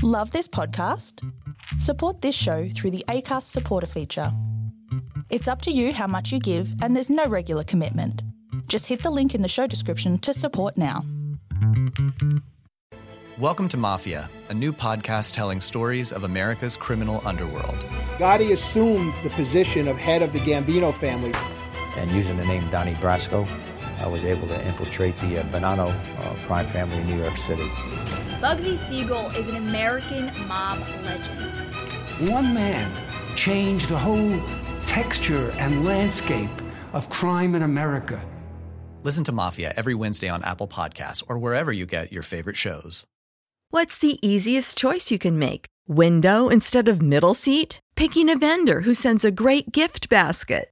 Love this podcast? Support this show through the Acast supporter feature. It's up to you how much you give, and there's no regular commitment. Just hit the link in the show description to support now. Welcome to Mafia, a new podcast telling stories of America's criminal underworld. Gotti assumed the position of head of the Gambino family. And using the name Donnie Brasco, I was able to infiltrate the uh, Bonanno uh, crime family in New York City. Bugsy Siegel is an American mob legend. One man changed the whole texture and landscape of crime in America. Listen to Mafia every Wednesday on Apple Podcasts or wherever you get your favorite shows. What's the easiest choice you can make? Window instead of middle seat? Picking a vendor who sends a great gift basket?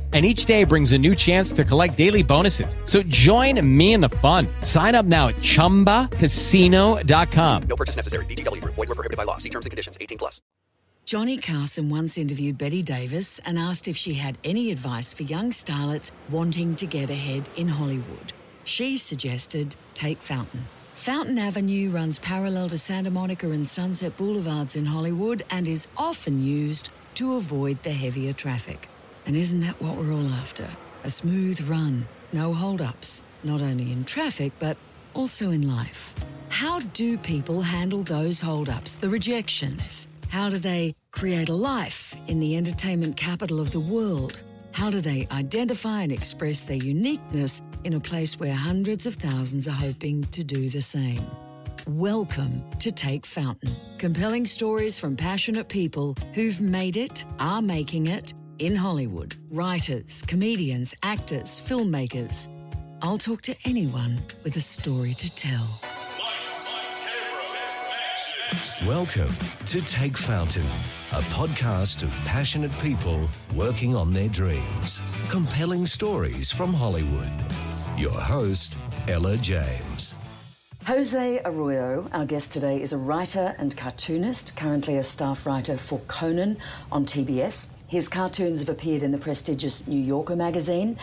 And each day brings a new chance to collect daily bonuses. So join me in the fun. Sign up now at chumbacasino.com. No purchase necessary. VGW Group. Void were prohibited by law. See terms and conditions. 18 plus. Johnny Carson once interviewed Bette Davis and asked if she had any advice for young starlets wanting to get ahead in Hollywood. She suggested take Fountain. Fountain Avenue runs parallel to Santa Monica and Sunset Boulevards in Hollywood and is often used to avoid the heavier traffic. And isn't that what we're all after? A smooth run, no holdups, not only in traffic, but also in life. How do people handle those holdups, the rejections? How do they create a life in the entertainment capital of the world? How do they identify and express their uniqueness in a place where hundreds of thousands are hoping to do the same? Welcome to Take Fountain. Compelling stories from passionate people who've made it, are making it, in Hollywood. Writers, comedians, actors, filmmakers. I'll talk to anyone with a story to tell. Welcome to Take Fountain, a podcast of passionate people working on their dreams. Compelling stories from Hollywood. Your host, Ella James. Jose Arroyo, our guest today, is a writer and cartoonist, currently a staff writer for Conan on TBS. His cartoons have appeared in the prestigious New Yorker magazine.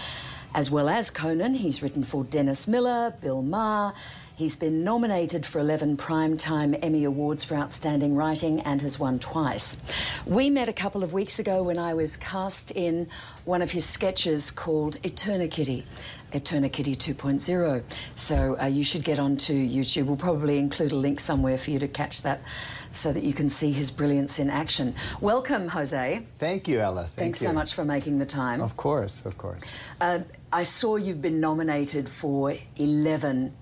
As well as Conan, he's written for Dennis Miller, Bill Maher. He's been nominated for 11 Primetime Emmy Awards for Outstanding Writing and has won twice. We met a couple of weeks ago when I was cast in one of his sketches called Eternakitty. Eternakitty 2.0. So uh, you should get onto YouTube. We'll probably include a link somewhere for you to catch that so that you can see his brilliance in action. Welcome, Jose. Thank you, Ella. Thank Thanks you. so much for making the time. Of course, of course. Uh, I saw you've been nominated for 11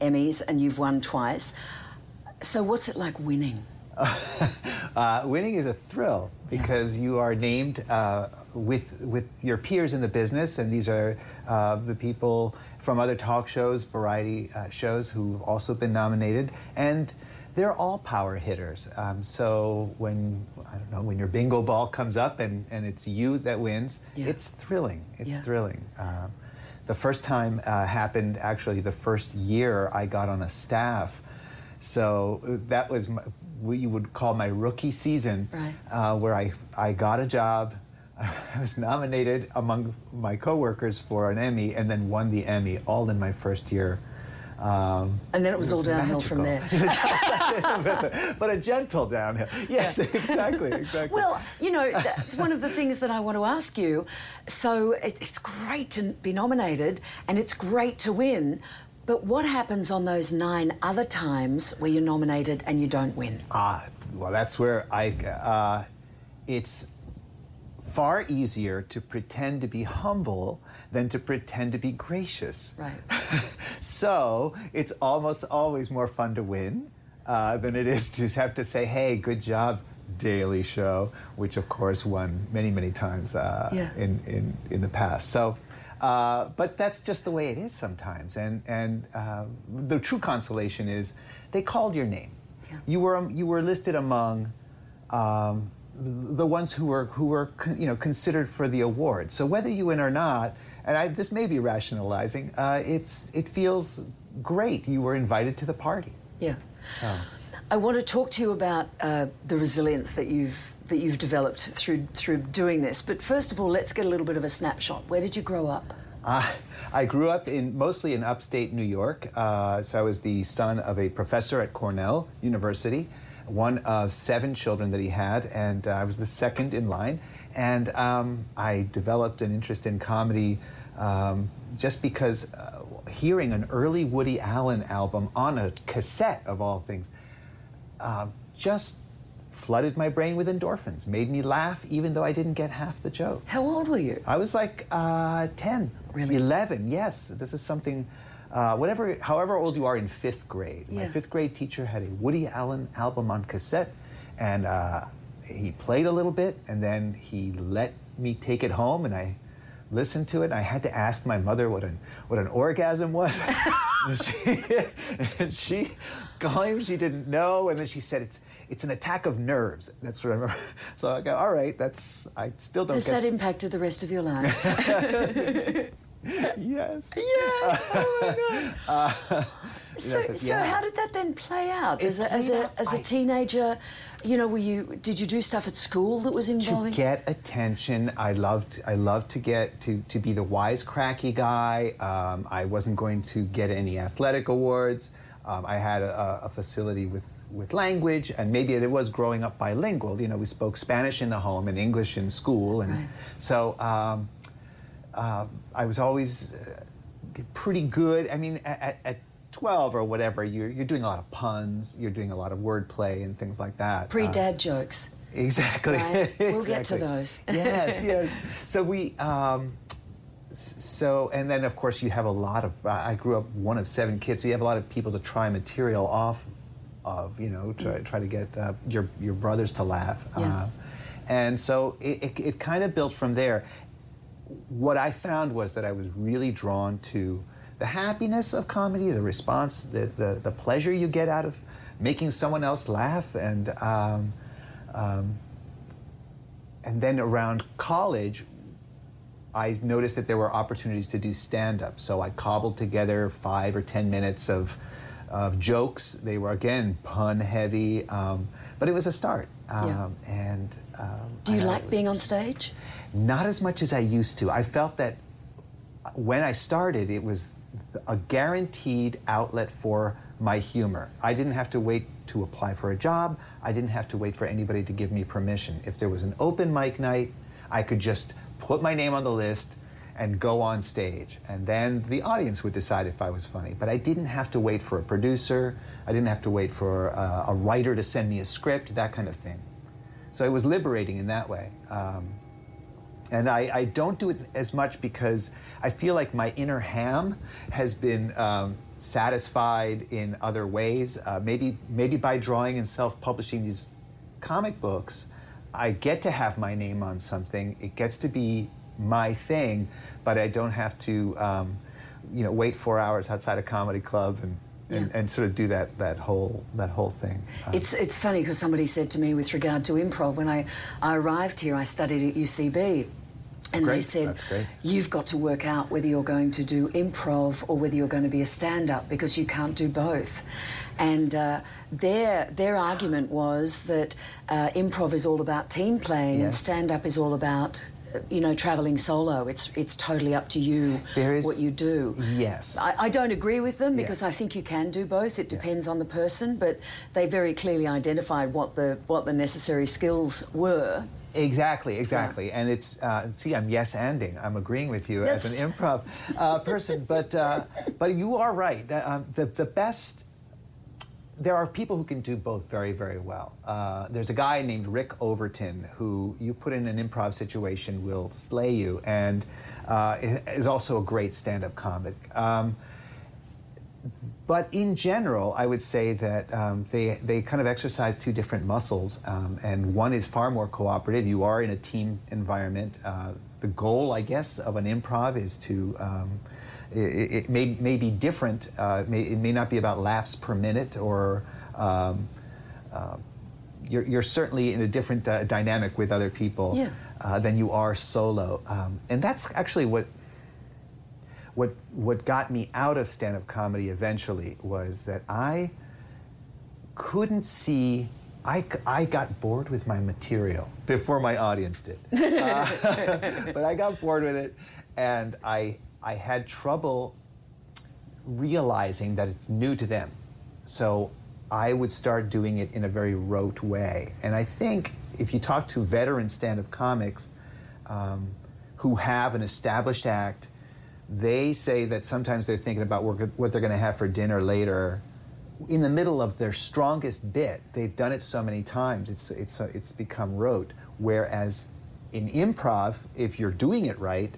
Emmys and you've won twice. So, what's it like winning? uh, winning is a thrill because yeah. you are named uh, with with your peers in the business, and these are uh, the people from other talk shows, variety uh, shows, who've also been nominated, and they're all power hitters. Um, so when I don't know when your bingo ball comes up and, and it's you that wins, Yeah. it's thrilling. It's Yeah. thrilling. Um, the first time uh, happened actually the first year I got on a staff. So uh, that was my, what you would call my rookie season, Right. uh, where I I got a job. I was nominated among my coworkers for an Emmy and then won the Emmy all in my first year. Um, And then it was all downhill from magical. but, a, but a gentle downhill. Yes, exactly, exactly. Well, you know, that's one of the things that I want to ask you. So it- it's great to be nominated and it's great to win, but what happens on those nine other times where you're nominated and you don't win? Ah, well, that's where I. Uh, it's far easier to pretend to be humble than to pretend to be gracious. Right. So it's almost always more fun to win uh, than it is to have to say, "Hey, good job." Daily Show, which of course won many, many times uh, Yeah. in, in, in the past. So, uh, but that's just the way it is sometimes. And, and uh, the true consolation is they called your name. Yeah. You were you were listed among um, the ones who were who were you know considered for the award. So whether you win or not, and I, this may be rationalizing, uh, it's it feels great. You were invited to the party. Yeah. So I want to talk to you about uh, the resilience that you've that you've developed through through doing this. But first of all, let's get a little bit of a snapshot. Where did you grow up? Uh, I grew up in mostly in upstate New York. Uh, so I was the son of a professor at Cornell University, one of seven children that he had, and uh, I was the second in line. And um, I developed an interest in comedy um, just because uh, hearing an early Woody Allen album on a cassette, of all things, um, just flooded my brain with endorphins, made me laugh even though I didn't get half the joke. How old were you? I was like uh, 10, Really? 11, yes. This is something, uh, whatever, however old you are in fifth grade. My fifth grade teacher had a Woody Allen album on cassette, and uh, he played a little bit, and then he let me take it home, and I listened to it. And I had to ask my mother what an, what an orgasm was. and, she, and she claimed she didn't know, and then she said, it's, it's an attack of nerves. That's what I remember. So I go, all right, that's, I still don't Has that impacted the rest of your life? Yes. Yes. Oh my God. Uh, So, so yeah. how did that then play out? As a, as a, as a teenager, you know, were you did you do stuff at school that was involving to get attention. I loved I loved to get to to be the wisecracky guy. Um, I wasn't going to get any athletic awards. Um, I had a, a facility with with language, and maybe it was growing up bilingual. You know, we spoke Spanish in the home and English in school, and Right. so um, uh, I was always uh, pretty good. I mean, at, at- at 12 or whatever, you're, you're doing a lot of puns, you're doing a lot of wordplay and things like that. Pre Uh, dad jokes. Exactly. Right. We'll get to those. yes, yes. So we, um, so and then of course you have a lot of. I grew up one of seven kids, so you have a lot of people to try material off of. You know, try try to get uh, your your brothers to laugh. Yeah. Uh, and so it, it, it kind of built from there. What I found was that I was really drawn to the happiness of comedy, the response, the, the, the pleasure you get out of making someone else laugh, and um, um, and then around college, I noticed that there were opportunities to do stand up. So I cobbled together five or 10 minutes of, of jokes. They were, again, pun heavy, um, but it was a start. Yeah. Um, And um, Do you like being on stage? not as much as I used to. I felt that when I started, it was a guaranteed outlet for my humor. I didn't have to wait to apply for a job. I didn't have to wait for anybody to give me permission. If there was an open mic night, I could just put my name on the list and go on stage. And then the audience would decide if I was funny. But I didn't have to wait for a producer. I didn't have to wait for uh, a writer to send me a script, that kind of thing. So it was liberating in that way. Um, and I, I don't do it as much because I feel like my inner ham has been um, satisfied in other ways. Uh, maybe, maybe by drawing and self-publishing these comic books, I get to have my name on something. It gets to be my thing, but I don't have to, um, you know, wait four hours outside a comedy club and and, and sort of do that that whole that whole thing. Um, It's it's funny because somebody said to me with regard to improv when I, I arrived here, I studied at UCB. And they said, you've got to work out whether you're going to do improv or whether you're going to be a stand up because you can't do both. And uh, their, their argument was that uh, improv is all about team playing and stand up is all about, you know, travelling solo. It's, it's totally up to you There is- what you do. yes. I, I don't agree with them because Yes. I think you can do both. It depends on the person, but they very clearly identified what the what the necessary skills were. Exactly, exactly. And it's, uh, see, I'm yes anding. I'm agreeing with you as an improv uh, person. But, uh, but you are right. That, um, the, the best, there are people who can do both very, very well. Uh, there's a guy named Rick Overton who you put in an improv situation will slay you and uh, is also a great stand up comic. Um, but in general, I would say that um, they, they kind of exercise two different muscles, um, and one is far more cooperative. You are in a team environment. Uh, the goal, I guess, of an improv is to, um, it, it may, may be different. Uh, it, may, it may not be about laughs per minute, or um, uh, you're, you're certainly in a different uh, dynamic with other people Yeah. uh, than you are solo. Um, and that's actually what what what got me out of stand-up comedy eventually was that I couldn't see I, I got bored with my material before my audience did. Uh, but I got bored with it and I I had trouble realizing that it's new to them. So I would start doing it in a very rote way. And I think if you talk to veteran stand-up comics um, who have an established act, they say that sometimes they're thinking about what what they're going to have for dinner later in the middle of their strongest bit. They've done it so many times, it's, it's, it's become rote. Whereas in improv, if you're doing it right,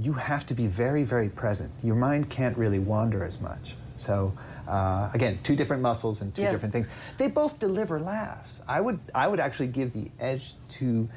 you have to be very, very present. Your mind can't really wander as much. So, uh, again, two different muscles and two Yeah. different things. They both deliver laughs. I would, I would actually give the edge to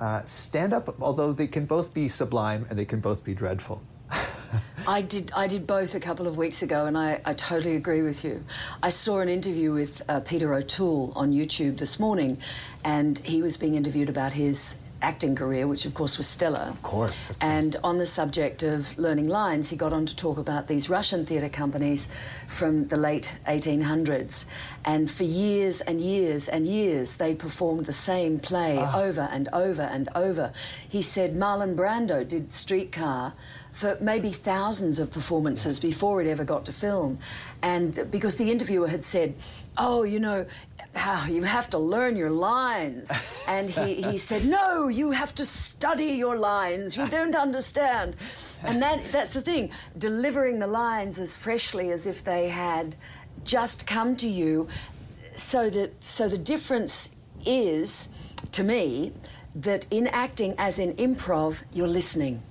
uh, stand up, although they can both be sublime and they can both be dreadful. I did. I did both a couple of weeks ago, and I, I totally agree with you. I saw an interview with uh, Peter O'Toole on YouTube this morning, and he was being interviewed about his acting career, which of course was stellar. Of course. And on the subject of learning lines, he got on to talk about these Russian theatre companies from the late 1800s. And for years and years and years, they performed the same play ah. over and over and over. He said Marlon Brando did Streetcar for maybe thousands of performances before it ever got to film. And because the interviewer had said, Oh, you know, how you have to learn your lines. And he, he said, No, you have to study your lines. You don't understand. And that, that's the thing delivering the lines as freshly as if they had just come to you. So that so the difference is, to me, that in acting as in improv, you're listening.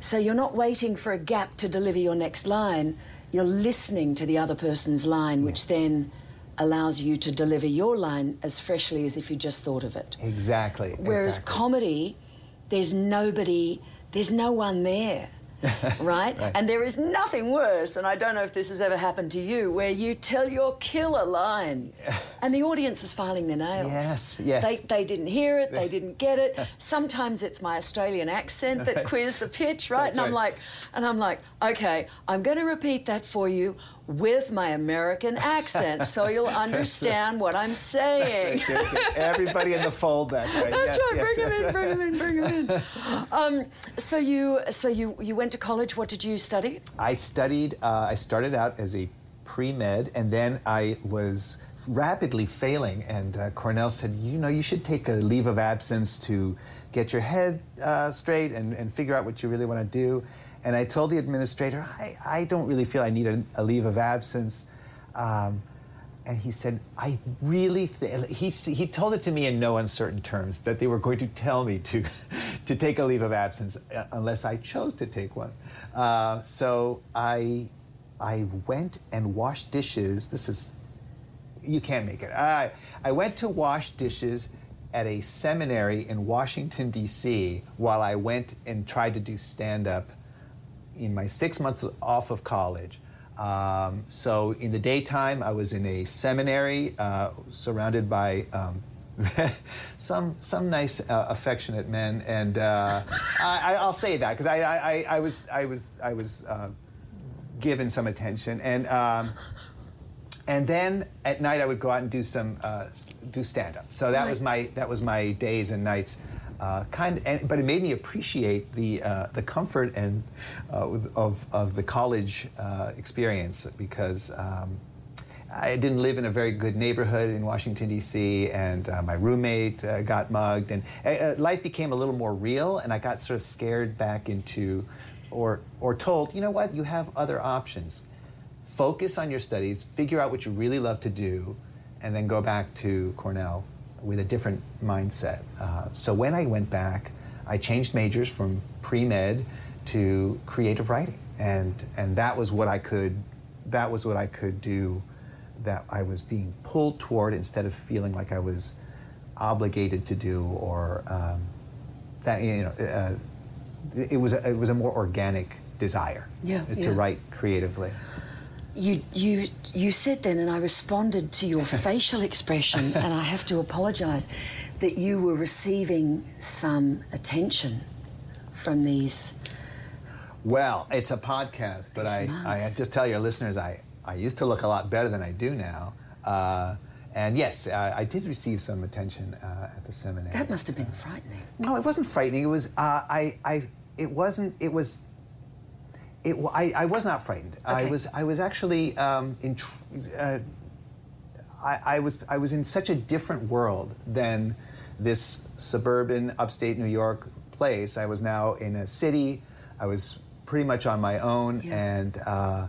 So you're not waiting for a gap to deliver your next line. You're listening to the other person's line, which then allows you to deliver your line as freshly as if you just thought of it. Exactly. Whereas exactly. comedy, there's nobody, there's no one there. right? Right. And there is nothing worse, and I don't know if this has ever happened to you, where you tell your killer line and the audience is filing their nails. Yes, yes. They, they didn't hear it, they didn't get it. Sometimes it's my Australian accent that Right. queers the pitch, right? That's and I'm right. like, and I'm like, okay, I'm going to repeat that for you with my American accent, so you'll understand what I'm saying. That's right. Good. Everybody in the fold that way. That's Yes, right. yes, bring yes. him in. Bring him in. Bring him in. Um, so you, so you, you went to college. What did you study? I studied, uh, I started out as a pre med, and then I was rapidly failing. And uh, Cornell said, you know, you should take a leave of absence to get your head uh, straight and, and figure out what you really want to do. And I told the administrator, I, I don't really feel I need a, a leave of absence. Um, and he said, I really, he, he told it to me in no uncertain terms that they were going to tell me to, to take a leave of absence uh, unless I chose to take one. Uh, so I, I went and washed dishes. This is, you can't make it. I, I went to wash dishes at a seminary in Washington, D.C., while I went and tried to do stand up in my six months off of college. Um, so in the daytime, I was in a seminary uh, surrounded by um, some some nice, uh, affectionate men, and uh, I, will say that because I, I, I, was I was I was uh, given some attention, and um, and then at night I would go out and do some uh, do stand up. So that was my that was my days and nights. Uh, kind and, but it made me appreciate the uh, the comfort and uh, of of the college uh, experience because um, I didn't live in a very good neighborhood in Washington D.C. and uh, my roommate uh, got mugged and uh, uh, life became a little more real and I got sort of scared back into or or told you know what you have other options focus on your studies, figure out what you really love to do, and then go back to Cornell with a different mindset. Uh, so when I went back, I changed majors from pre med to creative writing, and and that was what I could that was what I could do. That I was being pulled toward instead of feeling like I was obligated to do or um, that you know. Uh, it was a, it was a more organic desire Yeah, to yeah. write creatively. You, you, you said then, and I responded to your facial expression, and I have to apologise, that you were receiving some attention from these. Well, it's a podcast, but I, I mugs. just tell your listeners I, I used to look a lot better than I do now. Uh, and yes, I, I did receive some attention uh, at the seminary. That must have been frightening. No, it wasn't frightening. It was uh, I, I it wasn't it was it I, I was not frightened. I was I was actually um, in uh, I, I was I was in such a different world than this suburban upstate New York place. I was now in a city. I was pretty much on my own, and uh,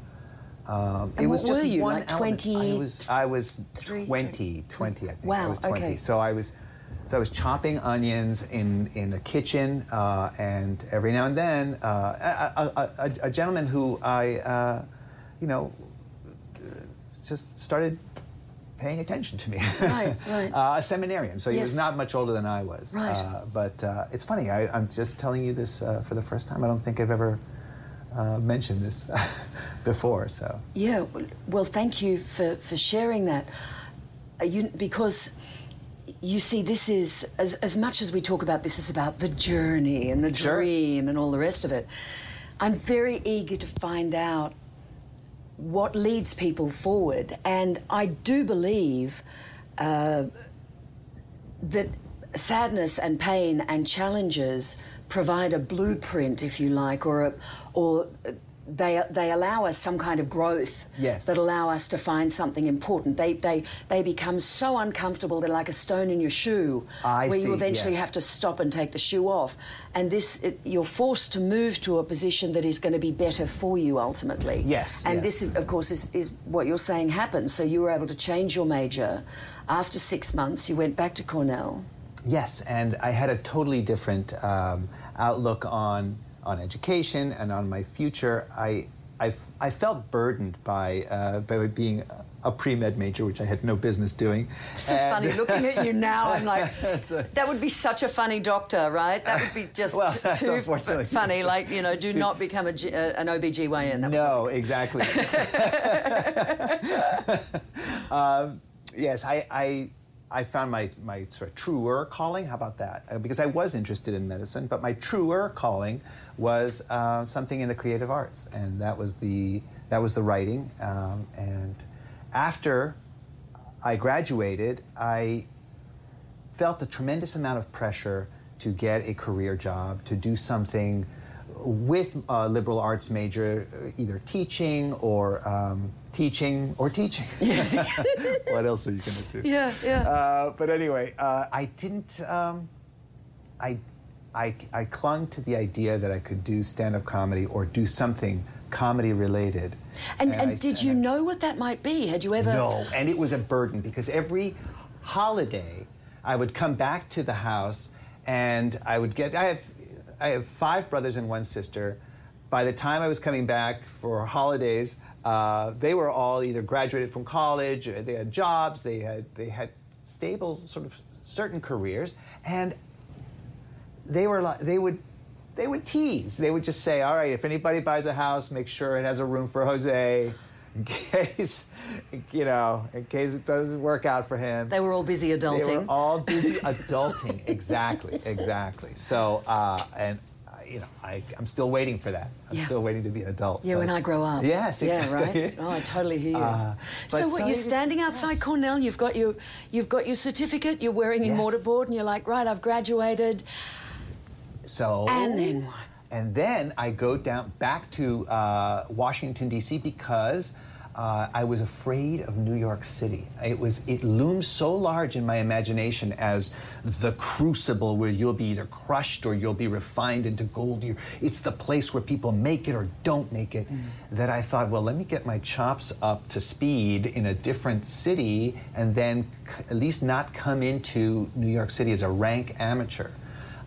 um, And it was just you, one like element. 20? I was I was Three, 20, 20, I think. I Wow, was 20. okay. So I was so I was chopping onions in in the kitchen, uh, and every now and then, uh, a, a, a, a gentleman who I, uh, you know, just started paying attention to me. Right, right. uh, a seminarian, so he Yes. was not much older than I was. Right. Uh, but uh, it's funny. I, I'm just telling you this uh, for the first time. I don't think I've ever uh, mentioned this before. So. Yeah, well- well, thank you for, for sharing that. Uh, You, because you see, this is, as, as much as we talk about this, is about the journey and the Sure. dream and all the rest of it. I'm very eager to find out what leads people forward. And I do believe uh, that sadness and pain and challenges provide a blueprint, if you like, or a, or they they allow us some kind of growth Yes. that allow us to find something important. They they they become so uncomfortable they're like a stone in your shoe, I where see, you eventually yes. have to stop and take the shoe off. And this it, you're forced to move to a position that is going to be better for you ultimately. Yes, And yes. this, is, of course, is, is what you're saying happened. So you were able to change your major. After six months, you went back to Cornell. Yes, and I had a totally different um, outlook on on education and on my future. I I, I felt burdened by uh, by being a pre med major, which I had no business doing. So And- funny. Looking at you now, I'm like, that would be such a funny doctor, right? That would be just Well, too funny. Like, you know, do too- not become a, G- uh, an OBGYN. That No, exactly. um, yes, I, I, I found my, my sort of truer calling. How about that? Uh, because I was interested in medicine, but my truer calling was uh, something in the creative arts, and that was the that was the writing. Um, and after I graduated, I felt a tremendous amount of pressure to get a career job, to do something with a liberal arts major, either teaching or um, teaching or teaching. what else are you going to do? Yeah, yeah. Uh, but anyway, uh, I didn't. Um, I, I, I clung to the idea that I could do stand-up comedy or do something comedy related. And, I and s- did you know what that might be? Had you ever? no, and it was a burden because every holiday I would come back to the house and I would get. I have, I have five brothers and one sister. By the time I was coming back for holidays, uh, they were all either graduated from college, or they had jobs, they had they had stable sort of certain careers, and they were like they would they would tease. They would just say, "All right, if anybody buys a house, make sure it has a room for Jose." in case, you know, in case it doesn't work out for him. They were all busy They were adulting. all busy adulting. Exactly, exactly. So, uh, and uh, you know, I, I'm still waiting for that. I'm Yeah. still waiting to be an adult. Yeah, when I grow up. Yes, Yeah, right. Oh, I totally hear you. Uh, so what? so You're standing outside Cornell. You've got your, you've got your certificate. You're wearing your Yes. mortarboard, and you're like, right, I've graduated. So And then what? And then I go down back to uh, Washington D.C. because uh, I was afraid of New York City. It was it loomed so large in my imagination as the crucible where you'll be either crushed or you'll be refined into gold. You- It's the place where people make it or don't make it. That I thought, well, let me get my chops up to speed in a different city, and then c- at least not come into New York City as a rank amateur.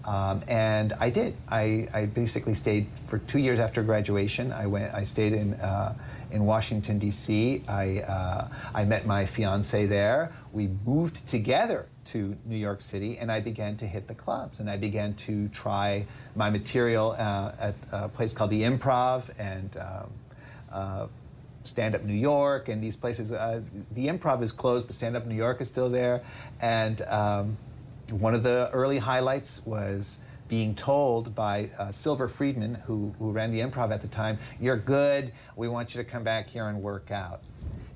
Um, and I did. I, I basically stayed for two years after graduation. I went. I stayed in uh, in Washington D.C. I uh, I met my fiance there. We moved together to New York City, and I began to hit the clubs. And I began to try my material uh, at a place called the Improv and. Um, uh, Stand Up New York and these places. Uh, the Improv is closed, but Stand Up New York is still there. And um, one of the early highlights was being told by uh, Silver Friedman, who, who ran the Improv at the time, "You're good. We want you to come back here and work out."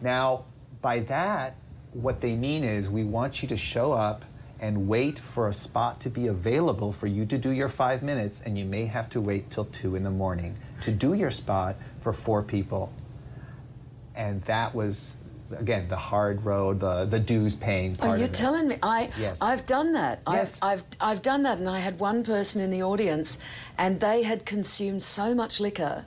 Now, by that, what they mean is we want you to show up and wait for a spot to be available for you to do your five minutes, and you may have to wait till two in the morning to do your spot for four people and that was again the hard road, the the dues paying Oh, part you're of it. telling me I Yes. I've done that. Yes. I've, I've I've done that, and I had one person in the audience, and they had consumed so much liquor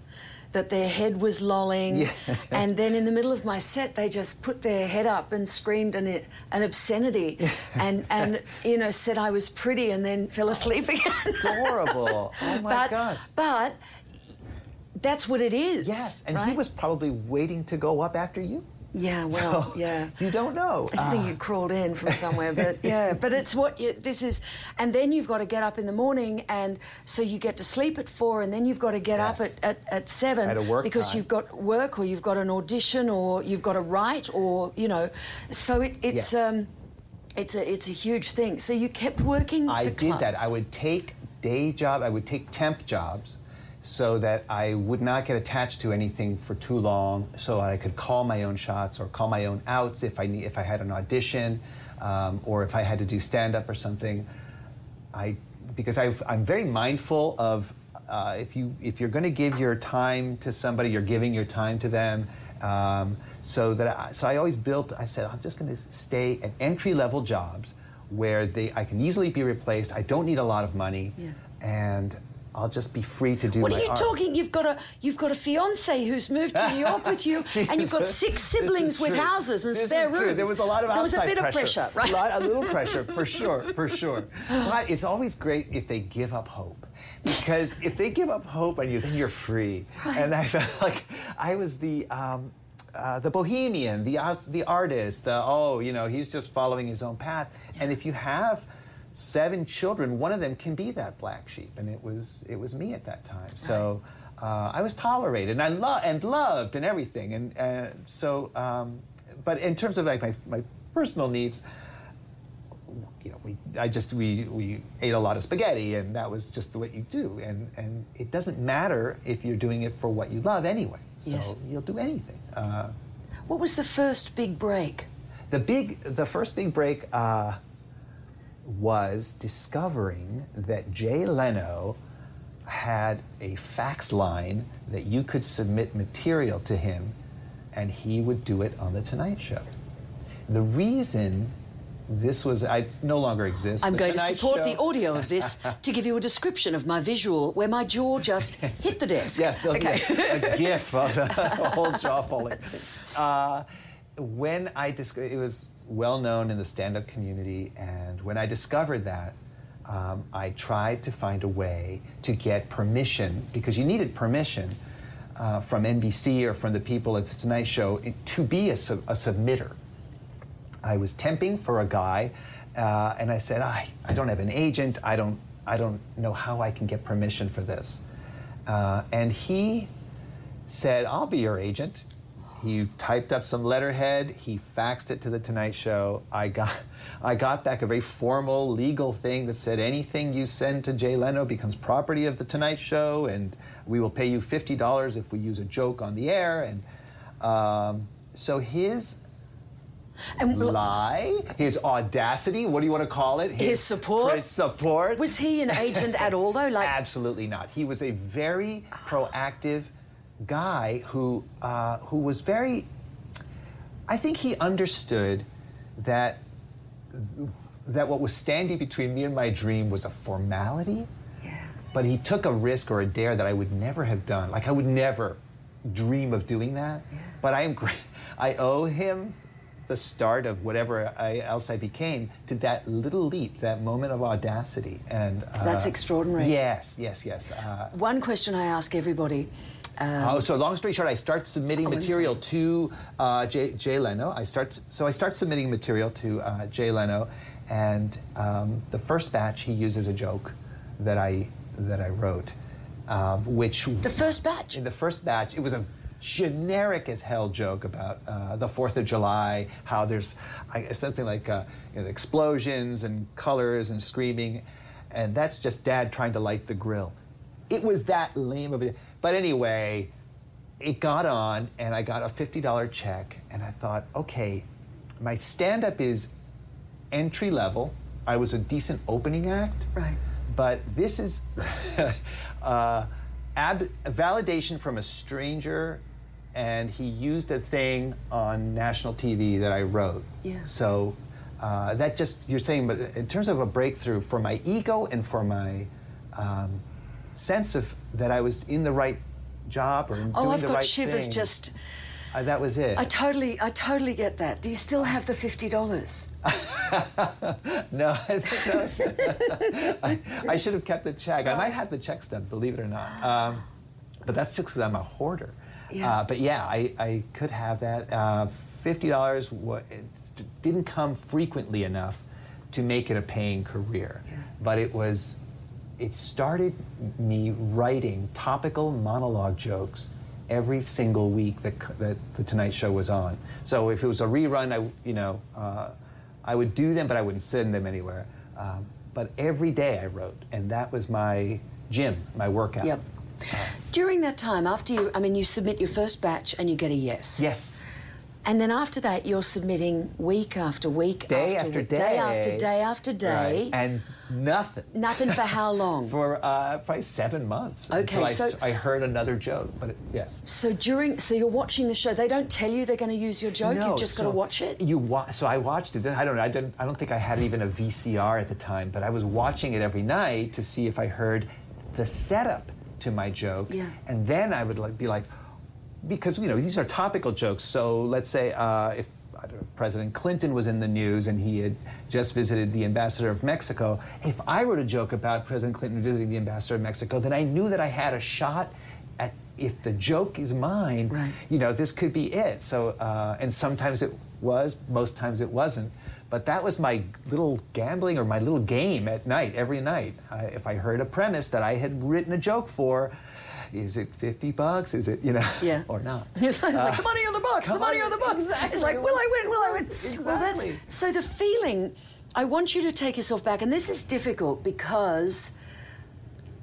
that their head was lolling, Yeah. and then in the middle of my set, they just put their head up and screamed an, an obscenity, and and you know said I was pretty, and then fell asleep again. Adorable. Oh my but, gosh. But that's what it is. Yes, and he was probably waiting to go up after you. Yeah, well, So, yeah. You don't know. I just think Ah. you crawled in from somewhere, but yeah, but it's what you, this is, and then you've got to get up in the morning, and so you get to sleep at four, and then you've got to get Yes. up at, at, at seven At a work because time. you've got work or you've got an audition or you've got to write or you know, so it, it's Yes. um, it's a it's a huge thing. So you kept working. I the did that. I would take day job. I would take temp jobs, so that I would not get attached to anything for too long, so that I could call my own shots or call my own outs if I need, if I had an audition, um, or if I had to do stand up or something. I because I've, I'm very mindful of uh, if you if you're going to give your time to somebody, you're giving your time to them. Um, so that I, so I always built. I said I'm just going to stay at entry level jobs where they I can easily be replaced. I don't need a lot of money, Yeah. and I'll just be free to do. What are you art. talking? You've got a you've got a fiance who's moved to New York with you, and you've got six siblings with true. houses and This spare rooms. true. There was a lot of There was a outside bit of pressure, pressure, right? A, lot, a little pressure, for sure, for sure. But it's always great if they give up hope, because if they give up hope on you, then you're free. And I felt like I was the. Um, uh, the bohemian, the art, the artist, the oh, you know, he's just following his own path. And if you have seven children, one of them can be that black sheep, and it was it was me at that time. So uh, I was tolerated and I lo- and loved and everything. And uh, so, um, but in terms of like my, my personal needs, you know, we I just we we ate a lot of spaghetti, and that was just what you do. And and it doesn't matter if you're doing it for what you love anyway. So Yes. you'll do anything. Uh, What was the first big break? the big, the first big break uh, was discovering that Jay Leno had a fax line that you could submit material to him, and he would do it on the Tonight Show. The reason this was, I no longer exists. I'm The going to Tonight support Show- the audio of this to give you a description of my visual where my jaw just hit the desk. Yes, Okay. a, a gif of a, whole jaw falling. Uh, when I discovered, it was well known in the stand-up community, and when I discovered that, um, I tried to find a way to get permission because you needed permission uh, from NBC or from the people at the Tonight Show to be a, a submitter. I was temping for a guy, uh, and I said, I, I don't have an agent. I don't, I don't know how I can get permission for this. Uh, and he said, I'll be your agent. He typed up some letterhead. He faxed it to the Tonight Show. I got, I got back a very formal legal thing that said anything you send to Jay Leno becomes property of the Tonight Show, and we will pay you fifty dollars if we use a joke on the air. And um, so his lie, his audacity, what do you want to call it? His support? His support. Was he an agent at all, though? Like, Absolutely not. He was a very proactive guy who uh, who was very. I think he understood that that what was standing between me and my dream was a formality. But he took a risk or a dare that I would never have done. Like I would never dream of doing that. But I am great. I owe him the start of whatever I, else I became to that little leap, that moment of audacity. And uh, That's extraordinary. Yes, yes, yes. Uh, one question I ask everybody. Um, oh, so long story short, I start submitting Oh, material to uh, Jay, Jay Leno. I start so I start submitting material to uh, Jay Leno, and um, the first batch he uses a joke that I that I wrote, um, which the first batch. In the first batch, it was a generic as hell joke about uh, the Fourth of July, how there's I, something like uh, you know, explosions and colors and screaming, and that's just Dad trying to light the grill. It was that lame of a. But anyway, it got on, and I got a $50 check, and I thought, okay, my stand up is entry level. I was a decent opening act. Right. But this is uh, ab- validation from a stranger, and he used a thing on national TV that I wrote. Yeah. So uh, that just, you're saying, but in terms of a breakthrough for my ego and for my um, sense of that I was in the right job or doing oh, I've the got right shivers thing, just. uh, that was it. I totally, I totally get that. Do you still have the fifty dollars? no, I think that was, I, I should have kept the check. I might have the check stub, believe it or not. Um, but that's just because I'm a hoarder. Yeah. Uh, but yeah, I, I could have that. Uh, $50 didn't come frequently enough to make it a paying career. yeah. But it was, it started me writing topical monologue jokes every single week that, that the Tonight Show was on. So if it was a rerun, I, you know, uh, I would do them, but I wouldn't send them anywhere. Um, but every day I wrote, and that was my gym, my workout. Yep. During that time, after you, I mean, you submit your first batch and you get a yes. Yes. And then after that, you're submitting week after week, Day after week, day. day after day after day. Right. And nothing. Nothing for how long? For uh, probably seven months. Okay, I, so- s- I heard another joke, but it, yes. So during, so you're watching the show. They don't tell you they're going to use your joke. No, You've just got to watch it. You wa- so I watched it. I don't know. I didn't. I don't think I had even a VCR at the time, but I was watching it every night to see if I heard the setup to my joke, Yeah. and then I would like be like, because you know these are topical jokes. So let's say uh, if I don't know, President Clinton was in the news and he had just visited the ambassador of Mexico, if I wrote a joke about President Clinton visiting the ambassador of Mexico, then I knew that I had a shot at if the joke is mine, you know, this could be it. So, uh, and sometimes it was, most times it wasn't. But that was my little gambling or my little game at night, every night. I, if I heard a premise that I had written a joke for, is it 50 bucks? Is it, you know, Yeah. or not? It's like, Uh, the money on the box, the money on, the box. exactly. It's like, will I win? Will I win? Well, that's, Exactly. so the feeling, I want you to take yourself back, and this is difficult because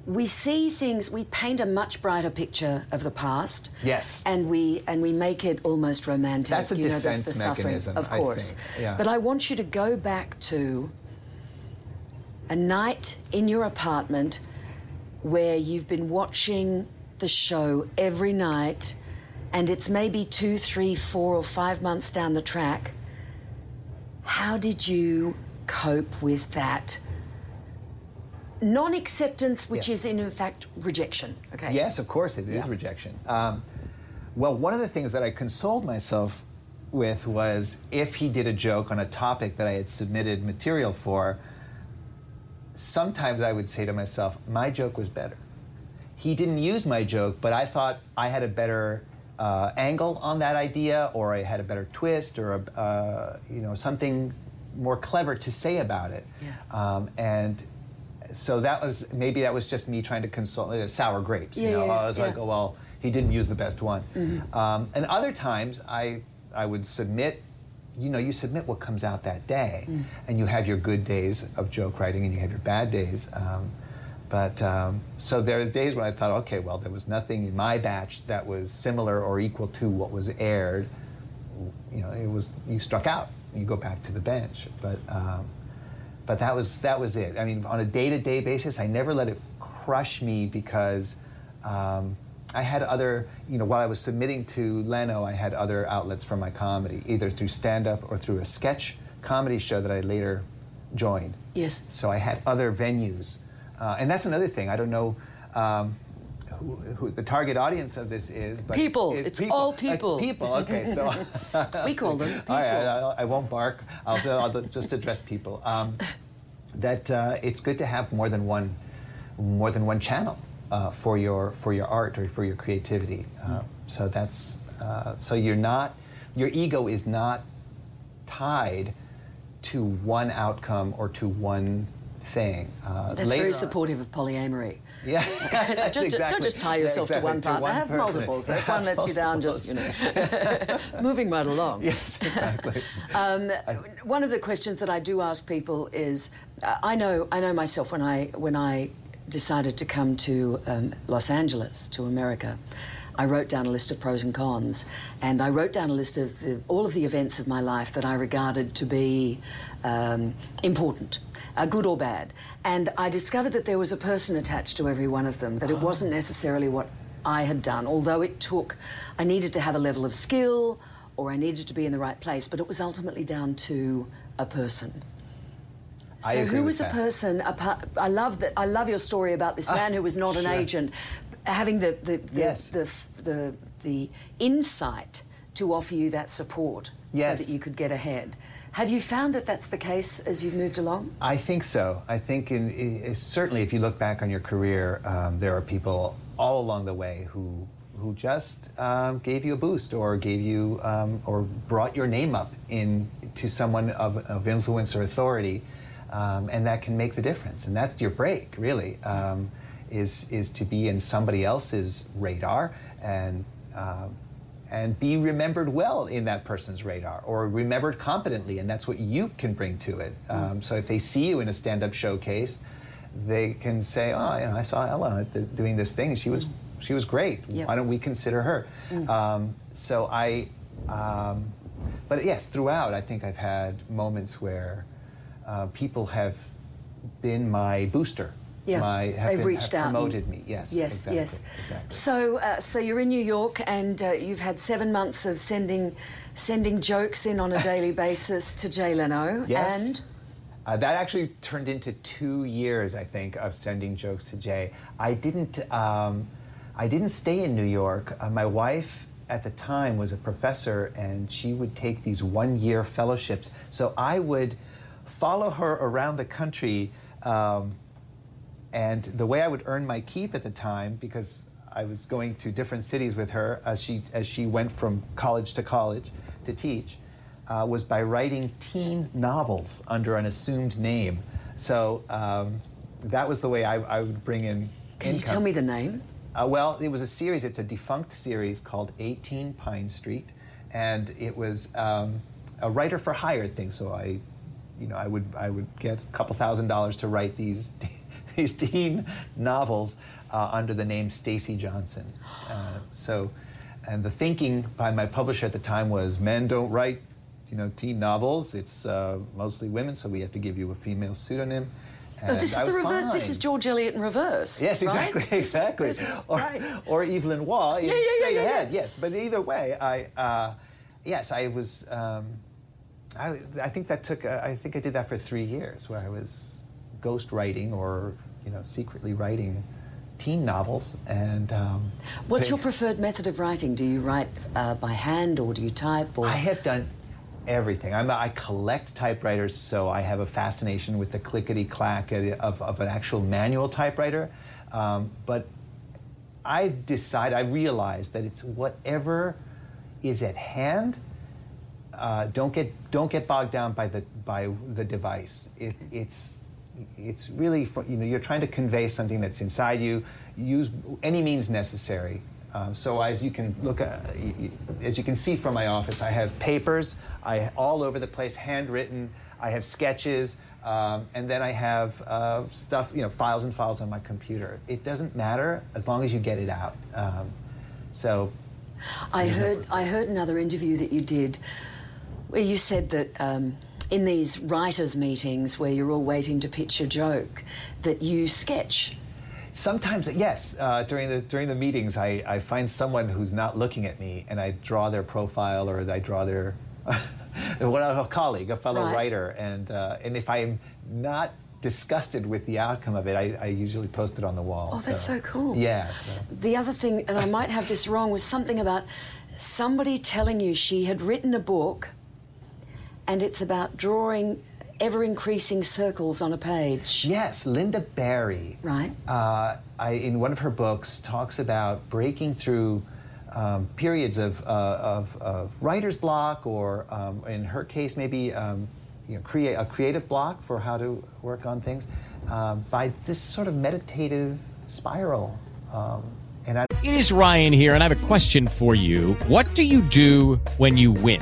we see things, we paint a much brighter picture of the past. Yes. And we and we make it almost romantic. That's a you know, the- defense the, suffering, mechanism, of I course. think. Yeah. But I want you to go back to a night in your apartment where you've been watching the show every night and it's maybe two, three, four, or five months down the track. How did you cope with that non acceptance, which Yes. is in fact rejection? Okay. Yes, of course, it is Yeah. rejection. Um, well, one of the things that I consoled myself with was if he did a joke on a topic that I had submitted material for, sometimes I would say to myself, my joke was better. He didn't use my joke, but I thought I had a better uh, angle on that idea, or I had a better twist, or a, uh, you know something more clever to say about it. Um, and so that was maybe that was just me trying to console uh, sour grapes. Yeah, you know, yeah, I was yeah. like, oh well, he didn't use the best one. Mhm. Um, and other times, I I would submit. You know, you submit what comes out that day, Mm. and you have your good days of joke writing, and you have your bad days. Um, but um, so there are days when I thought, okay, well, there was nothing in my batch that was similar or equal to what was aired. You know, it was you struck out. You go back to the bench, but. Um, but that was that was it. I mean, on a day-to-day basis, I never let it crush me because um, I had other, you know, while I was submitting to Leno, I had other outlets for my comedy, either through stand-up or through a sketch comedy show that I later joined. Yes. So I had other venues, uh, and that's another thing. I don't know. Um, who, who the target audience of this is, but People. It's all people. Uh, people. Okay, so We call them All right. I, I won't bark. I'll, I'll just address people. Um, that uh, it's good to have more than one, more than one channel uh, for your for your art or for your creativity. Uh, so that's uh, so you're not your ego is not tied to one outcome or to one thing. Uh, That's later very supportive of polyamory. Yeah, just, don't just tie yourself exactly, to one to partner. one have person. multiples. If one lets you down, just you know, moving right along. Yes, exactly. Um, one of the questions that I do ask people is, uh, I know, I know myself when I when I decided to come to um, Los Angeles to America. I wrote down a list of pros and cons, and I wrote down a list of the, all of the events of my life that I regarded to be um, important, uh, good or bad. And I discovered that there was a person attached to every one of them, that it wasn't necessarily what I had done, although it took, I needed to have a level of skill or I needed to be in the right place, but it was ultimately down to a person. I So who was the that. person? apart- I love that. I love your story about this Ah, man who was not an agent, having the the the, Yes. the, the the insight to offer you that support Yes. so that you could get ahead. Have you found that that's the case as you've moved along? I think so. I think in, i certainly if you look back on your career, um, there are people all along the way who who just um, gave you a boost or gave you um, or brought your name up in to someone of, of influence or authority, um, and that can make the difference. And that's your break, really, um, is is to be in somebody else's radar and. Um, and be remembered well in that person's radar or remembered competently and that's what you can bring to it. Um, so if they see you in a stand-up showcase they can say oh you know, i saw ella doing this thing she was she was great. Yep. why don't we consider her? Um, so i um, but yes throughout i think i've had moments where uh, people have been my booster Yeah, my have, they've been- reached have out and- promoted me yes Yes, exactly, yes. exactly. So, uh, so you're in New York, and uh, you've had seven months of sending sending jokes in on a daily basis to Jay Leno, Yes. and Uh, that actually turned into two years, I think, of sending jokes to Jay. I didn't. Um, I didn't stay in New York. Uh, my wife at the time was a professor, and she would take these one-year fellowships. So I would follow her around the country. Um, and the way I would earn my keep at the time, because I was going to different cities with her as she as she went from college to college to teach, uh, was by writing teen novels under an assumed name. So um, that was the way I, I would bring in can you tell me the name? Uh, well, it was a series. It's a defunct series called 18 Pine Street, and it was um, a writer for hire thing. So I, you know, I would I would get a couple thousand dollars to write these these teen novels uh, under the name Stacy Johnson. Uh, so, and the thinking by my publisher at the time was men don't write, you know, teen novels. It's uh, mostly women, so we have to give you a female pseudonym. Oh, this is I the reverse. This is George Eliot in reverse. Yes, right? exactly, exactly. This is- or, right. or Evelyn Waugh in Yeah, yeah, Straight yeah, yeah. Ahead. Yes, but either way, I uh, yes, I was. Um, I, I think that took. Uh, I think I did that for three years, where I was ghost writing or you know secretly writing teen novels and. Um, What's your preferred method of writing? Do you write uh, by hand or do you type? Or I have done everything. I'm, I collect typewriters, so I have a fascination with the clickety clack of, of an actual manual typewriter. Um, but I decide, I realize that it's whatever is at hand. Uh, don't get don't get bogged down by the by the device. It, it's it's really for, you know you're trying to convey something that's inside you. Use any means necessary. Um, so as you can look at, as you can see from my office, I have papers I, all over the place, handwritten. I have sketches, um, and then I have uh, stuff, you know, files and files on my computer. It doesn't matter as long as you get it out. Um, so, I heard I heard another interview that you did where you said that um, in these writers' meetings where you're all waiting to pitch a joke, that you sketch. Sometimes, yes. Uh, during the during the meetings, I, I find someone who's not looking at me, and I draw their profile or I draw their one a colleague, a fellow Right. writer, and uh, and if I'm not disgusted with the outcome of it, I, I usually post it on the wall. Oh, that's so cool. Yeah. So. The other thing, and I might have this wrong, was something about somebody telling you she had written a book and it's about drawing ever increasing circles on a page. Yes, Lynda Barry. Right. Uh, I, in one of her books, talks about breaking through um, periods of, uh, of, of writer's block, or um, in her case, maybe um, you know, create a creative block for how to work on things um, by this sort of meditative spiral. Um, and I, It is Ryan here, and I have a question for you. What do you do when you win?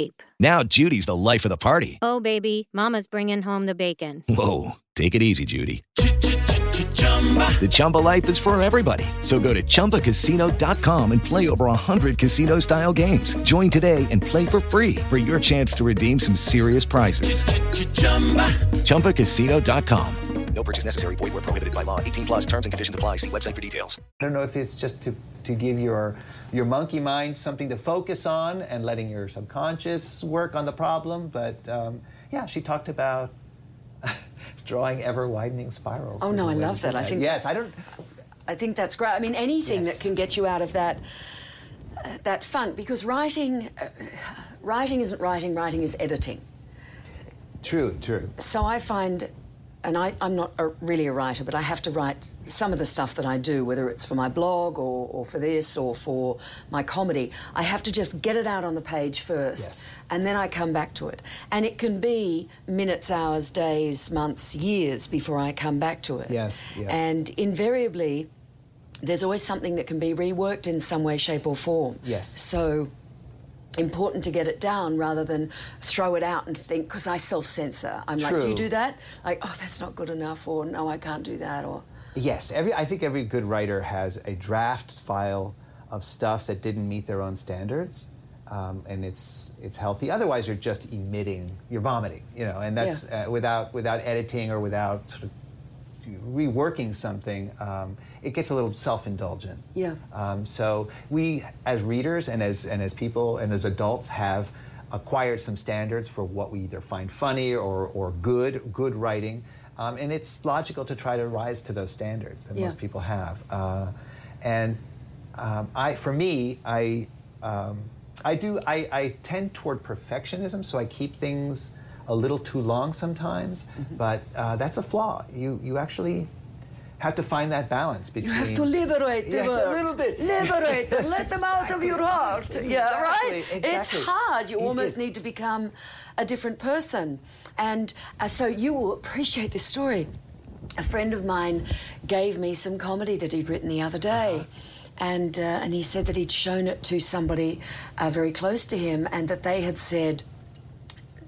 Now Judy's the life of the party. Oh, baby, Mama's bringing home the bacon. Whoa, take it easy, Judy. The Chumba life is for everybody. So go to ChumbaCasino.com and play over 100 casino-style games. Join today and play for free for your chance to redeem some serious prizes. ChumbaCasino.com. No purchase necessary. Void were prohibited by law. 18 plus terms and conditions apply. See website for details. I don't know if it's just to, to give your your monkey mind something to focus on and letting your subconscious work on the problem, but um, yeah, she talked about drawing ever widening spirals. Oh no, I love that. I think yes, I don't. I think that's great. I mean, anything Yes. that can get you out of that uh, that funk, because writing, uh, writing isn't writing. Writing is editing. True, true. So I find, and I, I'm not a, really a writer, but I have to write some of the stuff that I do, whether it's for my blog or, or for this or for my comedy. I have to just get it out on the page first, and then I come back to it. And it can be minutes, hours, days, months, years before I come back to it. Yes, yes. And invariably, there's always something that can be reworked in some way, shape, or form. Yes. So important to get it down rather than throw it out and think because I self-censor. I'm like, do you do that? Like, oh, that's not good enough, or no, I can't do that, or Yes, every I think every good writer has a draft file of stuff that didn't meet their own standards, um, and it's it's healthy. Otherwise, you're just emitting, you're vomiting, you know, and that's uh, without without editing or without sort of reworking something. Um, it gets a little self-indulgent. yeah. Um, so we, as readers and as and as people and as adults, have acquired some standards for what we either find funny or, or good good writing, um, and it's logical to try to rise to those standards that Yeah. most people have. Uh, and um, I, for me, I um, I do I, I tend toward perfectionism, so I keep things a little too long sometimes. Mm-hmm. But uh, that's a flaw. You you actually have to find that balance between. You have to liberate the Yeah, a little bit. Liberate them. Let them out of your heart. Yeah, right? Exactly, It's hard. You It almost is. need to become a different person. And uh, so you will appreciate this story. A friend of mine gave me some comedy that he'd written the other day. Uh-huh. And, uh, and he said that he'd shown it to somebody uh, very close to him and that they had said,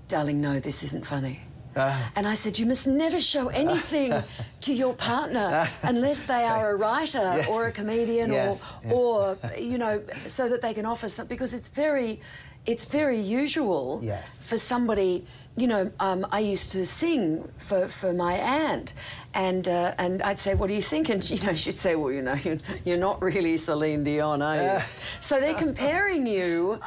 Darling, no, this isn't funny. Ah. And I said, You must never show anything to your partner unless they are a writer Yes. or a comedian Yes, or, yeah. or, you know, so that they can offer something. Because it's very, it's very usual Yes. for somebody, you know, um, I used to sing for, for my aunt. And, uh, and I'd say, what do you think? And you know, she'd say, well, you know, you're, you're not really Celine Dion, are you? so they're comparing you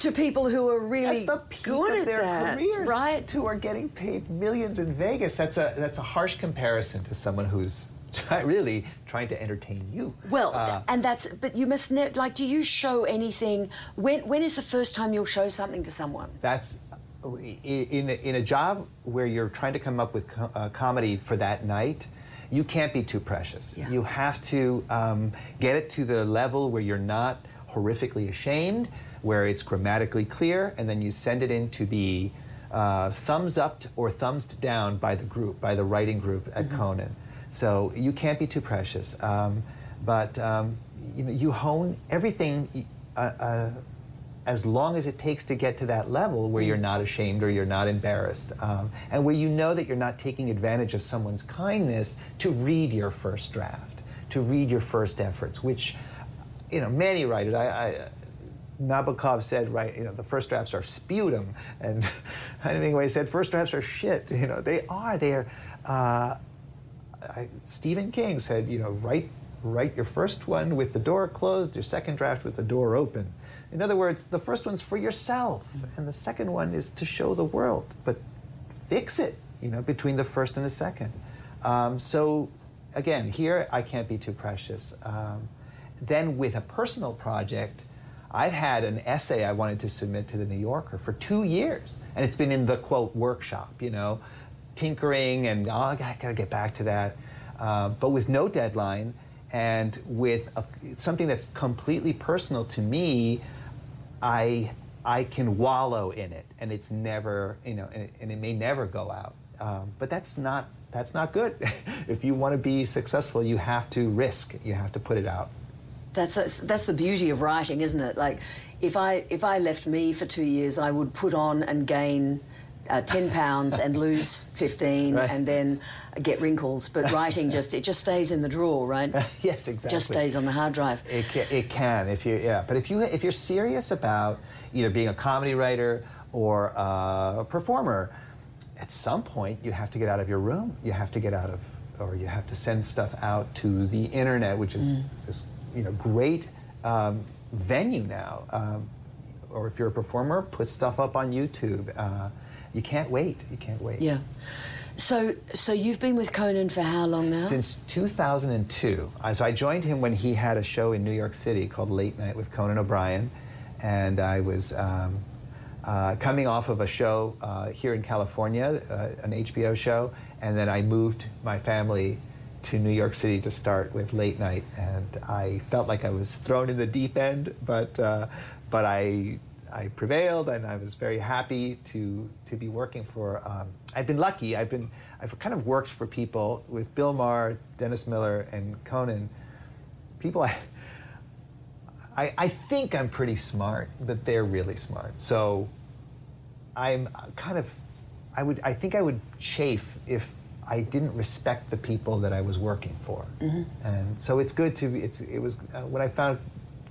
to people who are really at the peak good of at their that, careers, right? Who are getting paid millions in Vegas. That's a that's a harsh comparison to someone who's try, really trying to entertain you. Well, Uh, and that's, but you must, ne- like, do you show anything? When, when is the first time you'll show something to someone? that's in a, in a job where you're trying to come up with co- uh, comedy for that night. You can't be too precious. You have to um, get it to the level where you're not horrifically ashamed, where it's grammatically clear, and then you send it in to be uh, thumbs up or thumbs down by the group, by the writing group at Conan. So you can't be too precious. Um, but um, you know, you hone everything. Uh, uh, as long as it takes to get to that level where you're not ashamed or you're not embarrassed, um, and where you know that you're not taking advantage of someone's kindness to read your first draft, to read your first efforts, which, you know, many writers, I, I Nabokov said, right, you know, the first drafts are sputum, and Hemingway said first drafts are shit. You know, they are. They are. Uh, I, Stephen King said, you know, write write your first one with the door closed, your second draft with the door open. In other words, the first one's for yourself, and the second one is to show the world. But fix it, you know, between the first and the second. Um, so, again, here I can't be too precious. Um, then with a personal project, I've had an essay I wanted to submit to the New Yorker for two years, and it's been in the quote workshop, you know, tinkering and oh, I gotta get back to that, uh, but with no deadline and with a, something that's completely personal to me, I I can wallow in it, and it's never, you know, and it, and it may never go out. Um, but that's not that's not good. if you want to be successful, you have to risk. You have to put it out. That's that's the beauty of writing, isn't it? Like, if I if I left me for two years, I would put on and gain. Uh, 10 pounds and lose 15 Right. and then get wrinkles but writing just it just stays in the drawer right yes exactly just stays on the hard drive It can, it can if you yeah. But if you if you're serious about either being a comedy writer or uh, a performer, at some point you have to get out of your room. You have to get out of or you have to send stuff out to the internet, which is Mm. this you know great um, venue now. Um, or if you're a performer, put stuff up on YouTube. Uh, you can't wait. You can't wait. yeah so so you've been with conan for how long now Since 2002. Uh, So I joined him when he had a show in New York City called Late Night with Conan O'Brien. And I was um, uh, coming off of a show uh, here in California, uh, an HBO show. And then I moved my family to New York City to start with Late Night. And I felt like I was thrown in the deep end, but, uh, but I, I prevailed and I was very happy to, to be working for. Um, I've been lucky. I've been I've kind of worked for people with Bill Maher, Dennis Miller, and Conan. People I, I I think I'm pretty smart, but they're really smart. So I'm kind of I would I think I would chafe if I didn't respect the people that I was working for. And so it's good to it's, it was, uh, when I found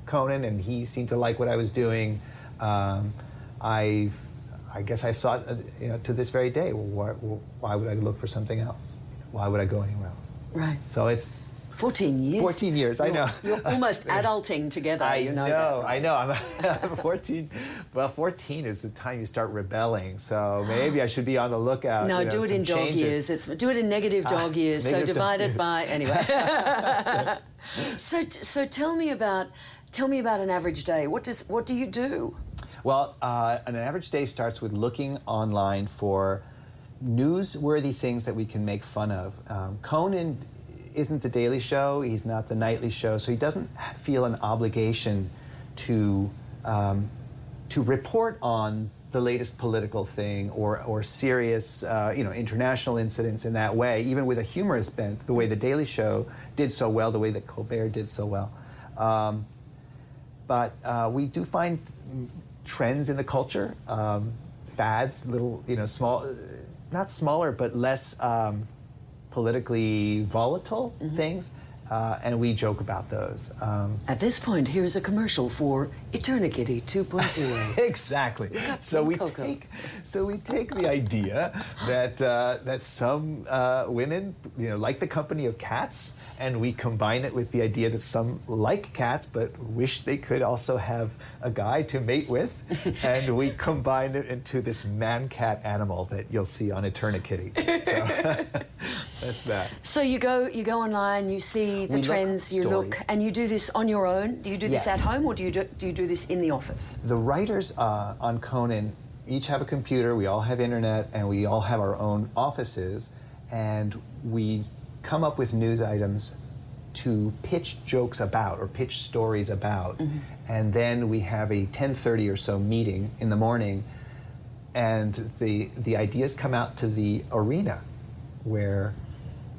Conan and he seemed to like what I was doing, um, I, I guess I thought, uh, you know, to this very day, well, why, why would I look for something else? Why would I go anywhere else? right So it's 14 years 14 years, I You're- know. you're almost adulting together I you know, know, that, I know. I'm, I'm 14. Well, 14 is the time you start rebelling. So maybe I should be on the lookout. no, you know, do it in dog changes. years. It's do it in negative Ah, dog years. So negative dog divide it by anyway. so so tell me about tell me about an average day. What does what do you do? Well, uh, an average day starts with looking online for newsworthy things that we can make fun of. Um, Conan isn't the Daily Show. He's not the nightly show, so he doesn't feel an obligation to um, to report on the latest political thing or or serious uh, you know international incidents in that way. Even with a humorous bent, the way the Daily Show did so well, the way that Colbert did so well. Um, but uh, we do find trends in the culture, um, fads, little, you know, small, not smaller, but less um, politically volatile things, uh, and we joke about those. Um, At this point, here is a commercial for Eternity 2.0. exactly. So we take, so we take the idea that uh, that some uh, women, you know, like the company of cats, and we combine it with the idea that some like cats but wish they could also have a guy to mate with, and we combine it into this man-cat animal that you'll see on Eternity. So, That's that. So you go you go online, you see the We trends, you look, and you do this on your own. Do you do this Yes. at home, or do you do, do you do this in the office? The writers uh, on Conan each have a computer, we all have internet, and we all have our own offices, and we come up with news items to pitch jokes about or pitch stories about. And then we have a 10:30 or so meeting in the morning, and the the ideas come out to the arena where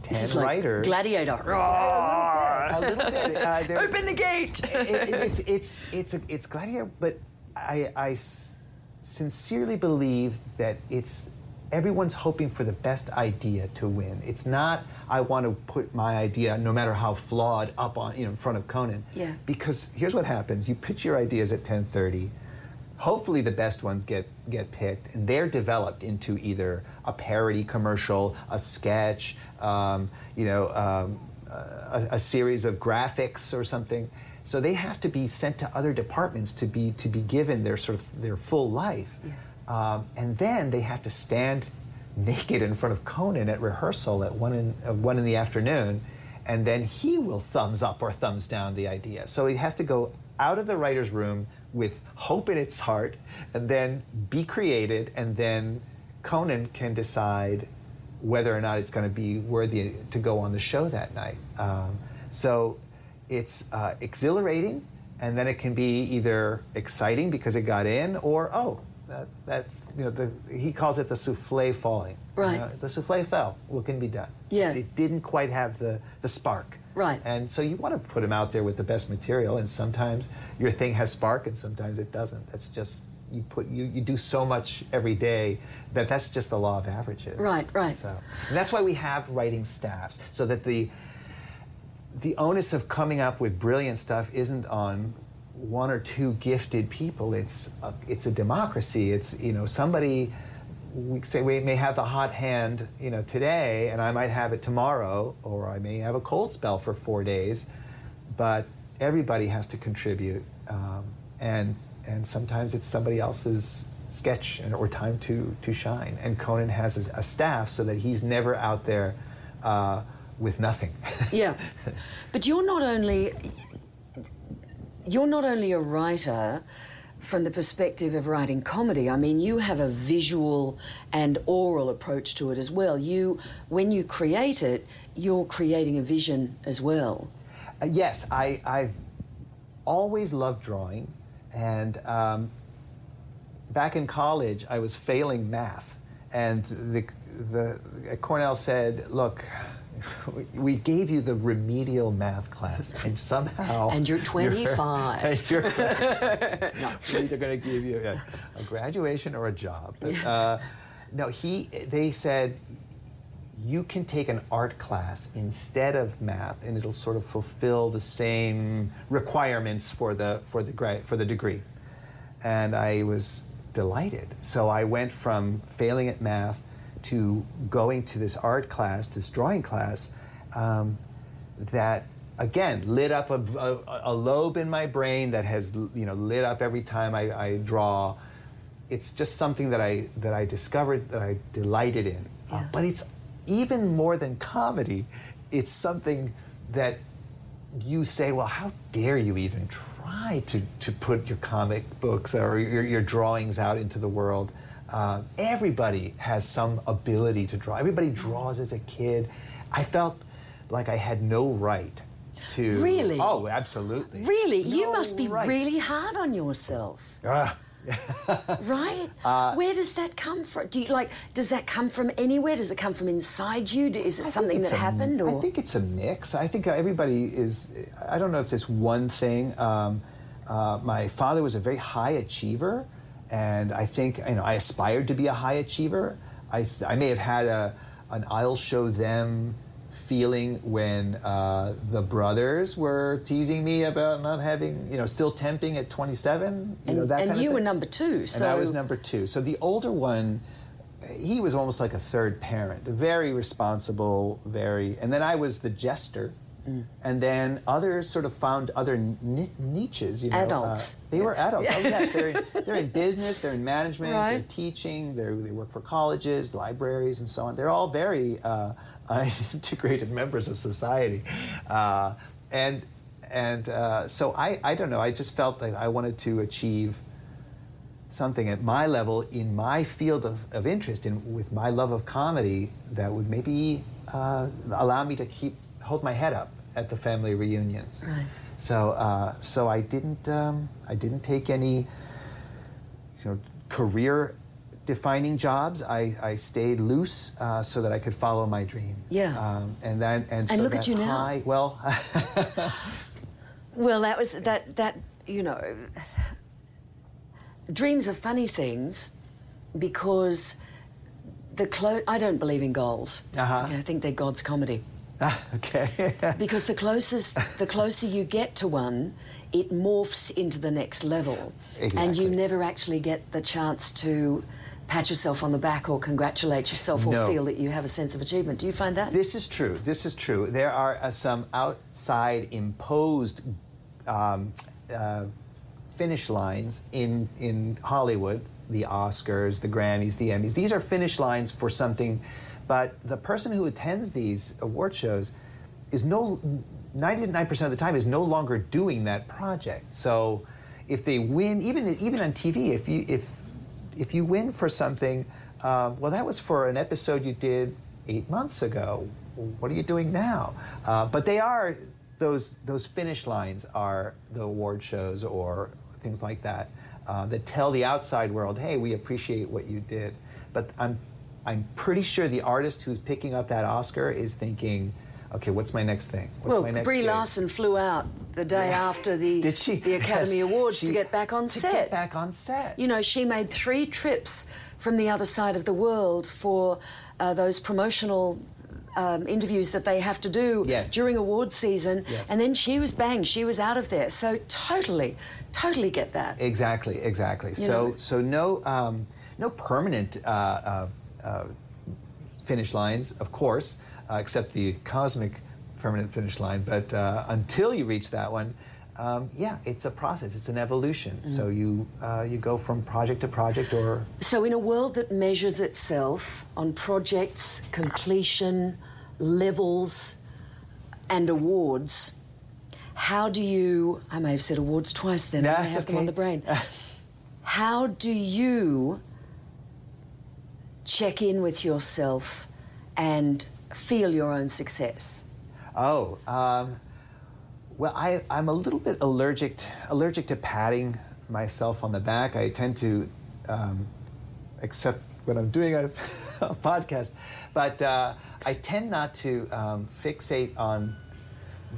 10 This is like writers Gladiator. a little bit. Uh, Open the gate. it- it- it's it's it's a, it's gladiator, but I, I s- sincerely believe that it's everyone's hoping for the best idea to win. It's not I want to put my idea, no matter how flawed, up on you know in front of Conan. Yeah. Because here's what happens: you pitch your ideas at 10:30. Hopefully, the best ones get get picked, and they're developed into either a parody commercial, a sketch, um, you know, um, a, a series of graphics or something. So they have to be sent to other departments to be to be given their sort of their full life, um, and then they have to stand naked in front of Conan at rehearsal at one in uh, one in the afternoon, and then he will thumbs up or thumbs down the idea. So he has to go out of the writer's room with hope in its heart, and then be created, and then Conan can decide whether or not it's going to be worthy to go on the show that night. Um, so it's uh, exhilarating, and then it can be either exciting because it got in, or oh, that, that you know, the, he calls it the souffle falling. You Right. know, the souffle fell. What can be done? Yeah. It didn't quite have the, the spark. Right. And so you want to put them out there with the best material, and sometimes your thing has spark, and sometimes it doesn't. That's just you put you, you do so much every day that that's just the law of averages. Right, right. So and that's why we have writing staffs so that the the onus of coming up with brilliant stuff isn't on one or two gifted people. It's a, it's a democracy. It's you know somebody we say we may have the hot hand you know today, and I might have it tomorrow, or I may have a cold spell for four days, but everybody has to contribute, um, and and sometimes it's somebody else's sketch and, or time to to shine. And Conan has a, a staff so that he's never out there uh, with nothing. yeah. But you're not only you're not only a writer from the perspective of writing comedy. I mean, you have a visual and oral approach to it as well. You when you create it, you're creating a vision as well. Uh, yes, I, I've always loved drawing, and um, back in college, I was failing math, and the, the Cornell said, "Look, we gave you the remedial math class, and somehow And you're 25. and you're 25. We're either going to give you a, a graduation or a job." But, uh, no, he. They said you can take an art class instead of math and it'll sort of fulfill the same requirements for the for the for the degree. And i was delighted. So i went from failing at math to going to this art class this drawing class um, that again lit up a, a, a lobe in my brain that has you know lit up every time I, I draw. It's just something that I that I discovered that I delighted in. Uh, but it's even more than comedy. It's something that you say, well, how dare you even try to, to put your comic books or your, your drawings out into the world? Uh, everybody has some ability to draw. Everybody draws as a kid. I felt like I had no right to. Really? Oh, absolutely. Really? you must be right. really hard on yourself. Ah. right? Uh, Where does that come from? Do you like? Does that come from anywhere? Does it come from inside you? Is it I something that happened? Or I think it's a mix. I think everybody is. I don't know if there's one thing. Um, uh, my father was a very high achiever, and I think you know I aspired to be a high achiever. I, I may have had a an I'll show them feeling when uh, the brothers were teasing me about not having, you know, still temping at 27. You and, know, that and kind of you were number two. So And I was number two. So the older one, he was almost like a third parent, very responsible, very. And then I was the jester. Mm. And then others sort of found other ni- niches. You know, Adults. Uh, they were adults. Oh yes, they're in, they're in business, they're in management, they're teaching, they're, they work for colleges, libraries, and so on. They're all very uh, unintegrated members of society. Uh, and and uh, so I, I don't know, I just felt that I wanted to achieve something at my level in my field of, of interest in with my love of comedy that would maybe uh, allow me to keep hold my head up at the family reunions. Right. So uh, so I didn't um, I didn't take any you know career defining jobs. I, I stayed loose uh, so that I could follow my dream. Yeah. Um, and then and, And so look at you now. high- well, Well, that was that that you know. Dreams are funny things because the clo- I don't believe in goals. Uh-huh. I think they're God's comedy. Ah, okay. because the closest, the closer you get to one, it morphs into the next level, and you never actually get the chance to pat yourself on the back or congratulate yourself or No. feel that you have a sense of achievement. Do you find that? This is true. This is true. There are uh, some outside imposed um, uh, finish lines in in Hollywood, the Oscars, the Grammys, the Emmys. These are finish lines for something, but the person who attends these award shows is no 99% of the time is no longer doing that project. So if they win, even even on TV, if you if if you win for something, uh, well, that was for an episode you did eight months ago. What are you doing now? Uh, but they are those those finish lines are the award shows or things like that uh, that tell the outside world, hey, we appreciate what you did. But I'm I'm pretty sure the artist who's picking up that Oscar is thinking, okay, what's my next thing? What's well, my next Brie gig? Larson flew out the day after the Did she? the Academy Yes, Awards she- to get back on set. to set. get back on set. You know, she made three trips from the other side of the world for uh, those promotional. Um, interviews that they have to do Yes. during award season, Yes. and then she was bang, she was out of there. So totally, totally get that. Exactly, exactly. You so, know- so no, um, no permanent uh, uh, uh, finish lines, of course, uh, except the cosmic permanent finish line. But uh, until you reach that one, um, yeah, it's a process. It's an evolution. Mm. So you uh, you go from project to project, or So, in a world that measures itself on projects, completion, levels, and awards, how do you? I may have said awards twice then. I have them on the brain. how do you check in with yourself and feel your own success? Oh, um, well, I, I'm a little bit allergic t- allergic to patting myself on the back. I tend to, um, except when I'm doing a, a podcast, but uh, I tend not to um, fixate on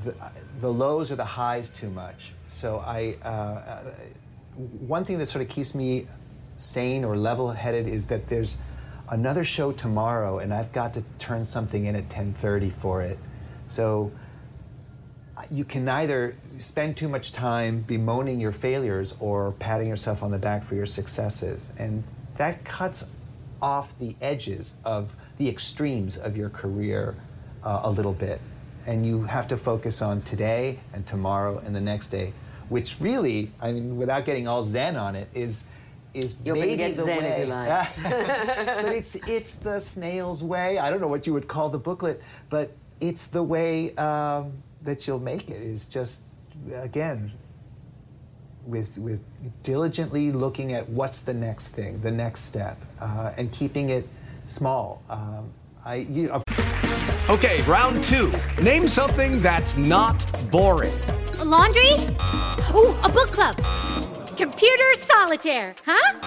the, the lows or the highs too much. So I, uh, uh, one thing that sort of keeps me sane or level-headed is that there's another show tomorrow, and I've got to turn something in at 10:30 for it. So you can neither spend too much time bemoaning your failures or patting yourself on the back for your successes, and that cuts off the edges of the extremes of your career uh, a little bit. And you have to focus on today and tomorrow and the next day, which really, I mean, without getting all zen on it, is is You're maybe get the zen way. if you like. but it's it's the snail's way. I don't know what you would call the booklet, but it's the way um, that you'll make it. Is just again with with diligently looking at what's the next thing, the next step, uh, and keeping it small. Um, I you. Of Okay, round two. Name something that's not boring. A laundry? Ooh, a book club. Computer solitaire, huh?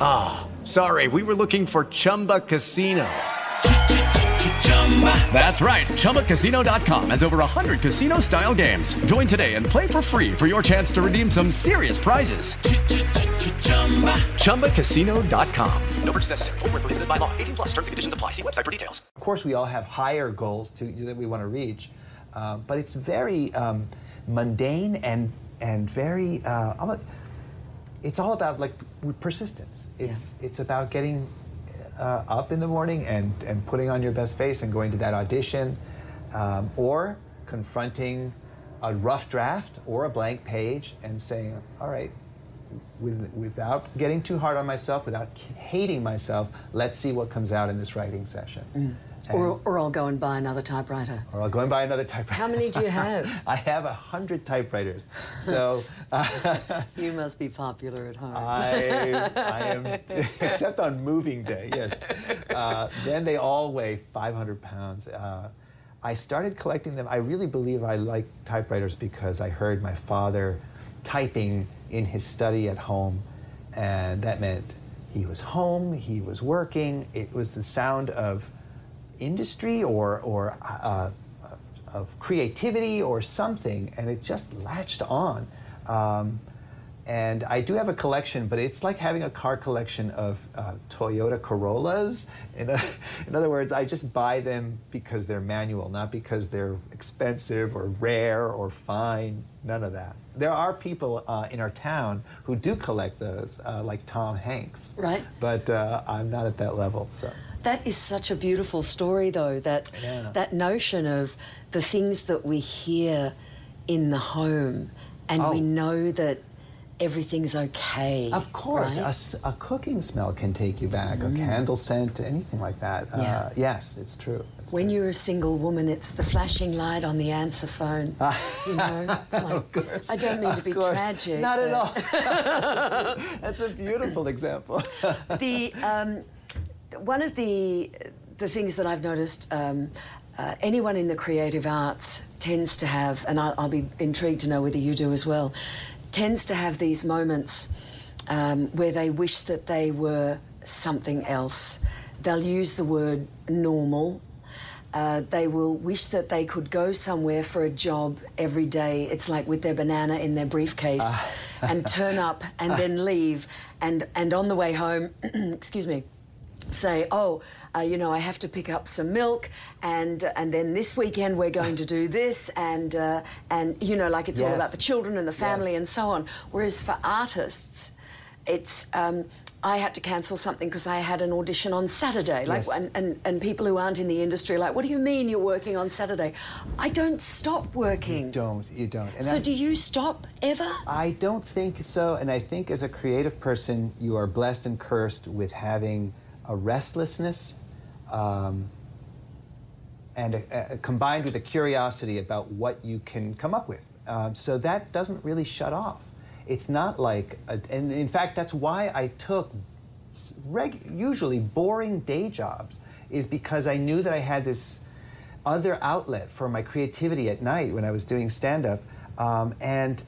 Ah, sorry, we were looking for Chumba Casino. That's right, ChumbaCasino.com has over 100 casino style games. Join today and play for free for your chance to redeem some serious prizes. ChumbaCasino.com. No purchase necessary. Void where prohibited by law. 18 plus terms and conditions apply. See website for details. Of course, we all have higher goals to, that we want to reach, uh, but it's very um, mundane and and very. Uh, it's all about like persistence. It's it's about getting uh, up in the morning and and putting on your best face and going to that audition, um, or confronting a rough draft or a blank page and saying, all right. With, without getting too hard on myself, without hating myself, let's see what comes out in this writing session. Or, or I'll go and buy another typewriter. Or I'll go and buy another typewriter. How many do you have? I have a hundred typewriters. So uh, you must be popular at home. I, I am, except on moving day, yes. Uh, then they all weigh 500 pounds. Uh, I started collecting them. I really believe I like typewriters because I heard my father typing in his study at home, and that meant he was home, he was working. It was the sound of industry or, or uh, of creativity or something, and it just latched on. Um, and I do have a collection, but it's like having a car collection of uh, Toyota Corollas. In, a, in, other words, I just buy them because they're manual, not because they're expensive or rare or fine. None of that. There are people uh, in our town who do collect those, uh, like Tom Hanks. Right. But uh, I'm not at that level, so. That is such a beautiful story, though. That yeah. that notion of the things that we hear in the home, and Oh. we know that everything's okay. Of course, right? a a, cooking smell can take you back, a Mm. candle scent, anything like that. Yeah. Uh, yes, it's true. When you're a single woman, it's the flashing light on the answer phone. you know, it's like, I don't mean to be course. tragic. Not at all. That's a beautiful example. the um, one of the the things that I've noticed. Um, uh, anyone in the creative arts tends to have, and I'll, I'll be intrigued to know whether you do as well, tends to have these moments um, where they wish that they were something else. They'll use the word normal. Uh, they will wish that they could go somewhere for a job every day. It's like with their banana in their briefcase and turn up and then leave. And, and on the way home, excuse me, say, oh, uh, you know, I have to pick up some milk, and and then this weekend we're going to do this, and uh, and you know, like it's all about the children and the family Yes. and so on. Whereas for artists, it's. Um, I had to cancel something because I had an audition on Saturday. Like, Yes. and, and, and people who aren't in the industry, are like, what do you mean you're working on Saturday? I don't stop working. You don't. You don't. And so I- do you stop ever? I don't think so. And I think as a creative person, you are blessed and cursed with having a restlessness um, and a, a- combined with a curiosity about what you can come up with. Um, so that doesn't really shut off. It's not like, a, and in fact, that's why I took reg, usually boring day jobs, is because I knew that I had this other outlet for my creativity at night when I was doing stand up. Um, and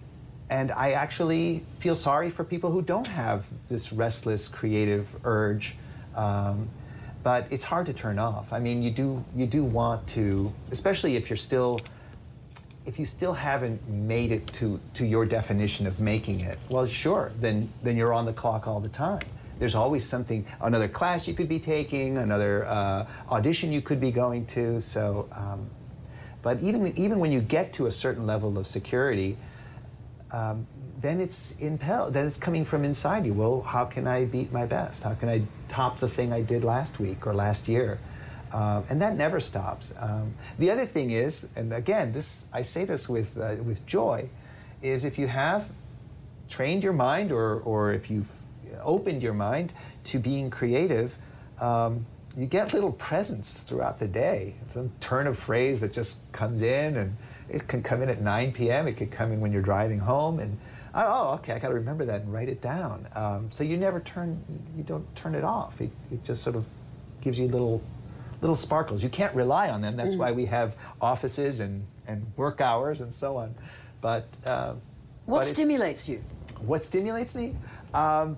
and I actually feel sorry for people who don't have this restless creative urge. Um, but it's hard to turn off. I mean, you do you do want to, especially if you're still if you still haven't made it to, to your definition of making it, well, sure, then, then you're on the clock all the time. There's always something, another class you could be taking, another uh, audition you could be going to. So, um, but even, even when you get to a certain level of security, um, then it's impelled, then it's coming from inside you. Well, how can I beat my best? How can I top the thing I did last week or last year? Um, and that never stops. Um, the other thing is, and again, this I say this with uh, with joy, is if you have trained your mind or or if you've opened your mind to being creative, um, you get little presents throughout the day. Some turn of phrase that just comes in, and it can come in at 9 p.m. It could come in when you're driving home, and oh, okay, I got to remember that and write it down. Um, so you never turn, you don't turn it off. It, it just sort of gives you little little sparkles. You can't rely on them. That's Mm. why we have offices and, and work hours and so on. But uh, What but stimulates you? what stimulates me? Um,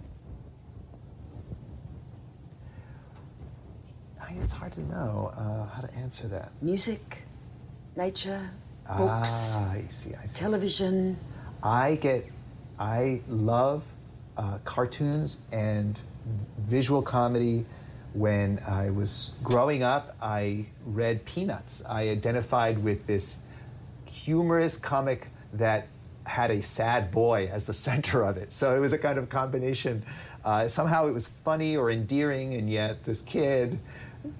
I- it's hard to know uh, how to answer that. Music, nature, books, Ah, I see. I see. television. I get, I love uh, cartoons and visual comedy. When I was growing up, I read Peanuts. I identified with this humorous comic that had a sad boy as the center of it. So it was a kind of combination. Uh, somehow it was funny or endearing, and yet this kid,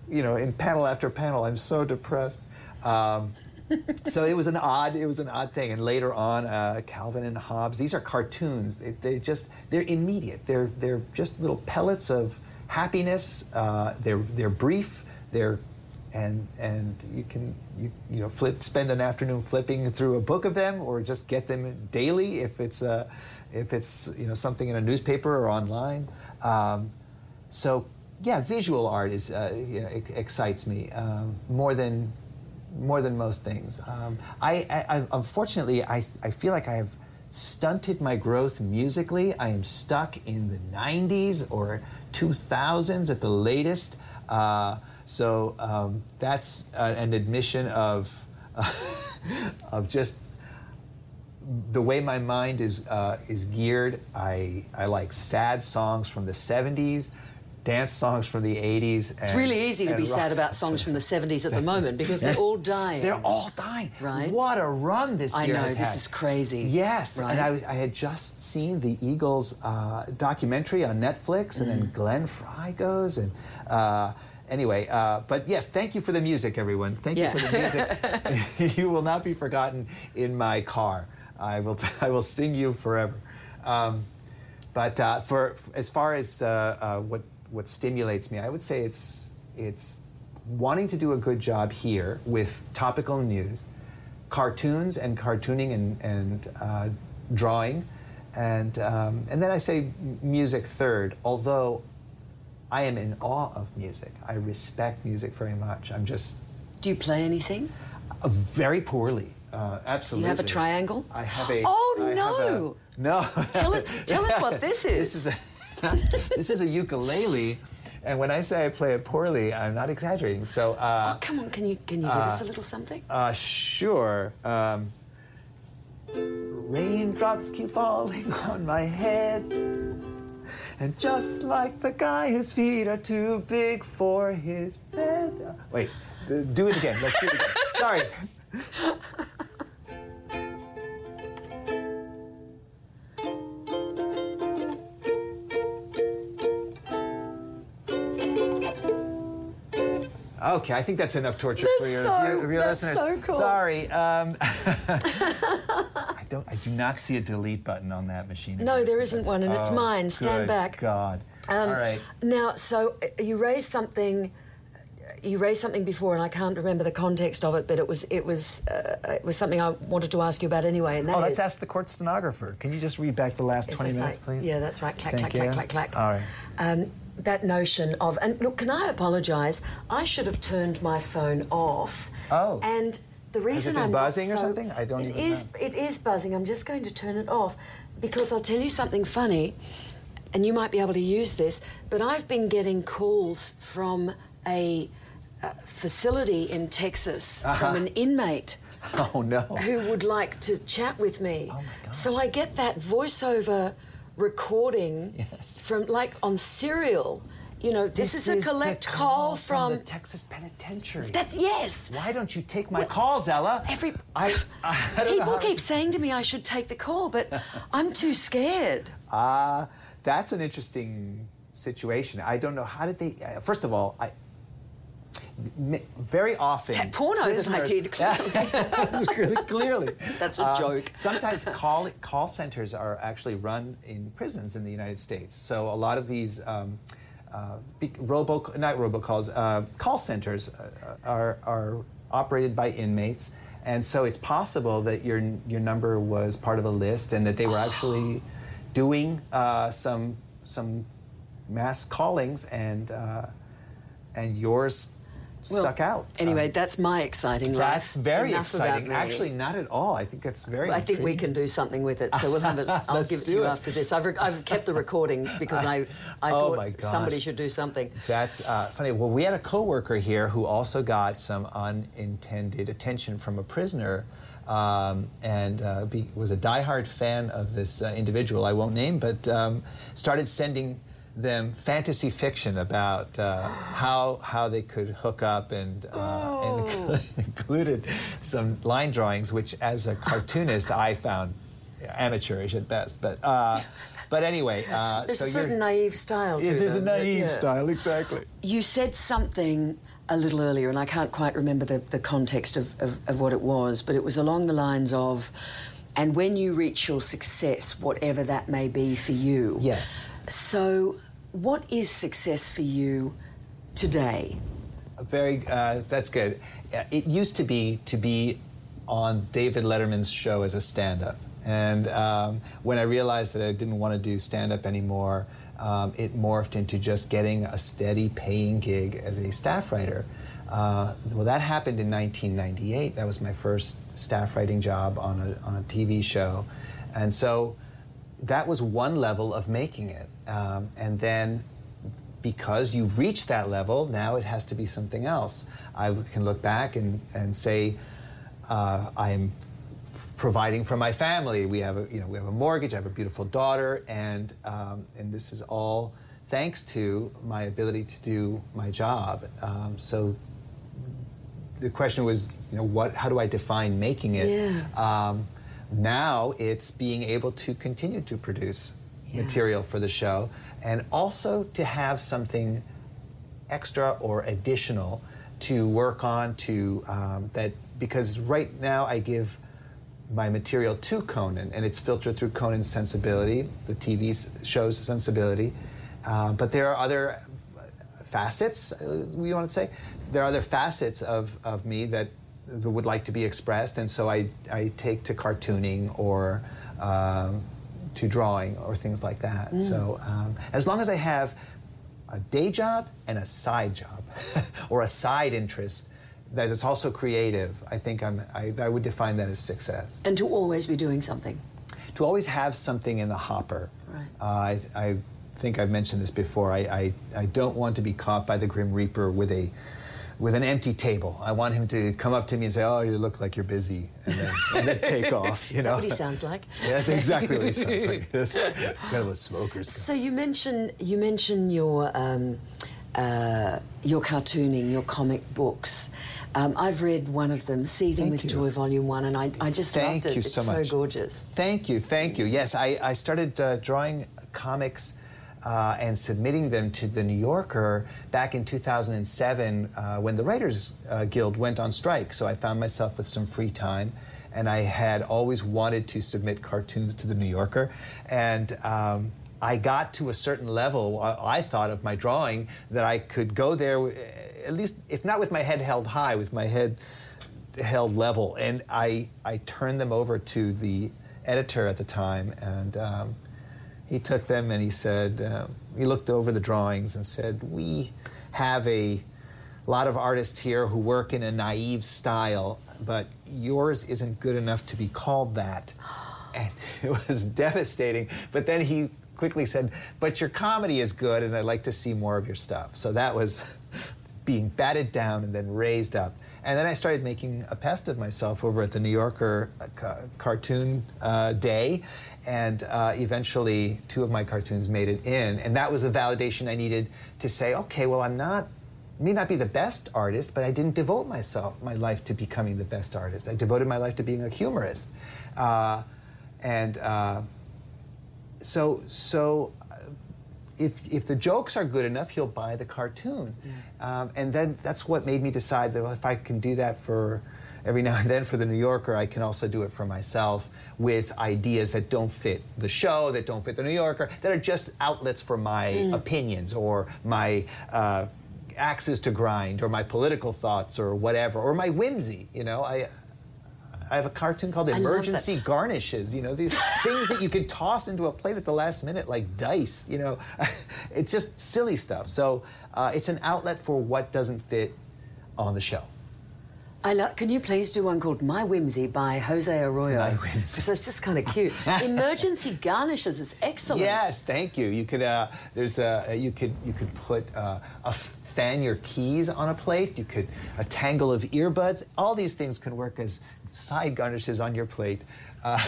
you know, in panel after panel, I'm so depressed. Um, so it was an odd it was an odd thing. And later on uh, calvin and hobbes these are cartoons. They, they're just they're immediate. They're they're just little pellets of happiness. Uh, they're they're brief. They're and and you can you, you know flip spend an afternoon flipping through a book of them or just get them daily if it's a if it's you know something in a newspaper or online. Um, so yeah visual art is uh, you know, ex- excites me um, more than more than most things. Um, I, I, I unfortunately I, I feel like I have stunted my growth musically. I am stuck in the 90s or 2000s at the latest. Uh, so um, that's uh, an admission of of just the way my mind is uh, is geared. I I like sad songs from the '70s, dance songs from the '80s. It's really easy to be sad about songs from the 70s at the moment because they're all dying. They're all dying. Right. What a run this is. I year know, has this had. is crazy. Yes, Right. and I, I had just seen the Eagles uh, documentary on Netflix, and Mm. then Glenn Frey goes, and uh, anyway, uh, but yes, thank you for the music, everyone. Thank Yeah. you for the music. you will not be forgotten in my car. I will. T- I will sing you forever. Um, but uh, for as far as uh, uh, what what stimulates me, I would say it's it's wanting to do a good job here with topical news, cartoons and cartooning and and uh, drawing, and um, and then I say music third. Although I am in awe of music, I respect music very much. I'm just Do you play anything? uh, very poorly. Uh, absolutely. you have a triangle? I have a. Oh, I no. a- no. Tell us, tell us what this is. This is a this is a ukulele, and when I say I play it poorly, I'm not exaggerating. So. Uh, oh, come on, can you can you give us a uh, little something? uh, sure. Um, raindrops keep falling on my head. And just like the guy whose feet are too big for his bed. Uh, Wait, do it again. Let's do it again. Sorry. Okay, I think that's enough torture for That's your, so- your, your that's listeners. so cool. Sorry, um, I don't. I do not see a delete button on that machine. No, there isn't one, and it's Oh, mine. Stand back. God. Um, All right. Now, so uh, you raised something. You raised something before, and I can't remember the context of it, but it was it was uh, it was something I wanted to ask you about anyway. And that Oh, let's is- ask the court stenographer. Can you just read back the last 20 minutes, right. please? Yeah, that's right. Clack, Thank clack, you. clack, clack, clack. All right. um, that notion of and look, can I apologise? I should have turned my phone off. Oh. And the reason I'm buzzing or so- something? I don't It even is- It is buzzing. I'm just going to turn it off because I'll tell you something funny, and you might be able to use this. But I've been getting calls from a, uh facility in Texas Uh-huh. from an inmate Oh no. who would like to chat with me. So I get that voiceover recording from like on serial. You know, this, is a the collect call from, from. the Texas Penitentiary. That's yes. Why don't you take my calls, Ella? Every I, I people keep saying to me I should take the call, but I'm too scared. Ah, that's an interesting situation. I don't know how did they. Uh, first of all, I. Very often, That porno that I did, clearly. Clearly. That's a Um, joke. Sometimes call call centers are actually run in prisons in the United States. So a lot of these um, uh, robo not robocalls uh, call centers uh, are are operated by inmates, and so it's possible that your your number was part of a list and that they were actually doing uh, some some mass callings and uh, and yours Well, stuck out. Anyway, Um, that's my exciting life. that's very Enough exciting. Actually, not at all. I think that's very. I think we can do something with it. So we'll have it. I'll give it to you it. after this. I've, re- I've kept the recording because I, I Oh thought somebody should do something. That's uh, funny. Well, we had a coworker here who also got some unintended attention from a prisoner, um, and uh, be, was a diehard fan of this uh, individual. I won't name, but um, started sending them fantasy fiction about uh, how how they could hook up and, uh, and included some line drawings, which as a cartoonist I found amateurish at best. But uh, but anyway, uh, There's so a you're- certain naive style to Yes, there's a them, but naive yeah. style, exactly. You said something a little earlier, and I can't quite remember the, the context of, of, of what it was, but it was along the lines of, and when you reach your success, whatever that may be for you. Yes. So, what is success for you today? Very, uh, that's good. Uh, It used to be to be on David Letterman's show as a stand-up, and um, when I realized that I didn't want to do stand-up anymore, um, it morphed into just getting a steady paying gig as a staff writer. Uh, well, that happened in 1998. That was my first staff writing job on a, on a TV show, and so that was one level of making it. Um, and then because you've reached that level, now it has to be something else. I can look back and, and say, uh, I'm providing for my family. We have a, you know, we have a mortgage, I have a beautiful daughter, and, um, and this is all thanks to my ability to do my job. Um, so the question was, you know, what, how do I define making it? Yeah. Um, now it's being able to continue to produce material for the show and also to have something extra or additional to work on to um, that because right now I give my material to Conan and it's filtered through Conan's sensibility, the TV show's sensibility. Uh, but there are other facets, uh, we want to say. There are other facets of, of me that, that would like to be expressed, and so I, I take to cartooning or um, to drawing or things like that. Mm. So um, as long as I have a day job and a side job or a side interest that is also creative, I think I'm, I, I would define that as success. And to always be doing something. To always have something in the hopper. Right. Uh, I, I think I've mentioned this before. I, I, I don't want to be caught by the Grim Reaper with a with an empty table. I want him to come up to me and say, "Oh, you look like you're busy," and then, and then take off. You know. That's what he sounds like. That's exactly what he sounds like. That's kind of a smoker's. So you mentioned you mentioned your um, uh, your cartooning, your comic books. Um, I've read one of them, Seething with Joy, Volume One, and I, I just Thank loved it. you it's so much. so gorgeous. Thank you, thank you. Yes, I, I started uh, drawing comics uh, and submitting them to the New Yorker back in 2007 uh, when the Writers uh, Guild went on strike. So I found myself with some free time, and I had always wanted to submit cartoons to the New Yorker, and. Um, I got to a certain level, I I thought, of my drawing that I could go there, uh, at least, if not with my head held high, with my head held level. And I, I turned them over to the editor at the time, and um, he took them and he said, uh, he looked over the drawings and said, We have a lot of artists here who work in a naive style, but yours isn't good enough to be called that. And it was devastating. But then he quickly said, But your comedy is good, and I'd like to see more of your stuff. So that was being batted down and then raised up. And then I started making a pest of myself over at the New Yorker uh, ca- cartoon uh, day. And uh, eventually, two of my cartoons made it in. And that was the validation I needed to say, okay, well, I'm not, may not be the best artist, but I didn't devote myself, my life to becoming the best artist. I devoted my life to being a humorist. Uh, and uh, so, so uh, if, if the jokes are good enough, he'll buy the cartoon. Um, and then that's what made me decide that well, if I can do that for every now and then for the New Yorker, I can also do it for myself with ideas that don't fit the show, that don't fit the New Yorker, that are just outlets for my Mm. opinions or my uh, axes to grind or my political thoughts or whatever, or my whimsy. You know, I. I have a cartoon called I love that. Emergency Garnishes. You know, these things that you could toss into a plate at the last minute, like dice. You know, it's just silly stuff. So uh, it's an outlet for what doesn't fit on the show. I love. Can you please do one called My Whimsy by Jose Arroyo? My Whimsy. Because it's just kind of cute. Emergency garnishes is excellent. Yes, thank you. You could uh, there's a you could you could put uh, a fan your keys on a plate. You could a tangle of earbuds. All these things can work as side garnishes on your plate. Uh,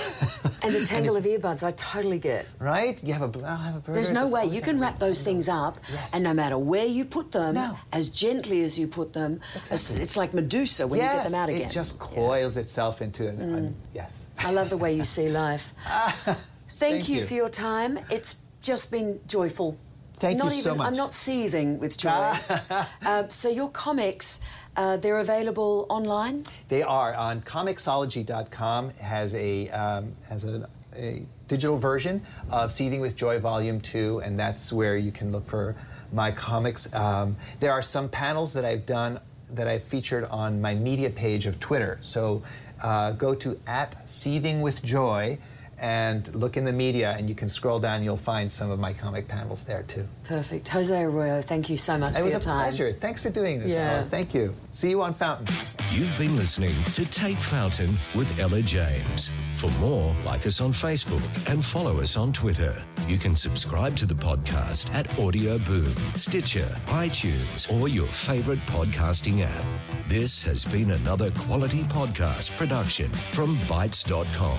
And the tangle of earbuds, I totally get. right? You have a I'll have a burger. There's no way you can wrap those things up, and no matter where you put them, as gently as you put them, it's, Exactly. it's like Medusa when you get them out Yes, again. It just coils itself into an, Mm. yes. I love the way you see life. Thank, Thank you, you. for your time. It's just been joyful. Thank you not so even, I'm not seething with joy. uh, so your comics, uh, they're available online. They are on Comixology.com has a um, has a, a digital version of Seething with Joy Volume Two, and that's where you can look for my comics. Um, there are some panels that I've done that I've featured on my media page of Twitter. So uh, go to at Seething with Joy and look in the media, and you can scroll down. You'll find some of my comic panels there too. Perfect. Jose Arroyo, thank you so much It for was your a time. pleasure. Thanks for doing this. Yeah. Ella. Thank you. See you on Fountain. You've been listening to Take Fountain with Ella James. For more, like us on Facebook and follow us on Twitter. You can subscribe to the podcast at Audio Boom, Stitcher, iTunes, or your favorite podcasting app. This has been another quality podcast production from Bytes.com.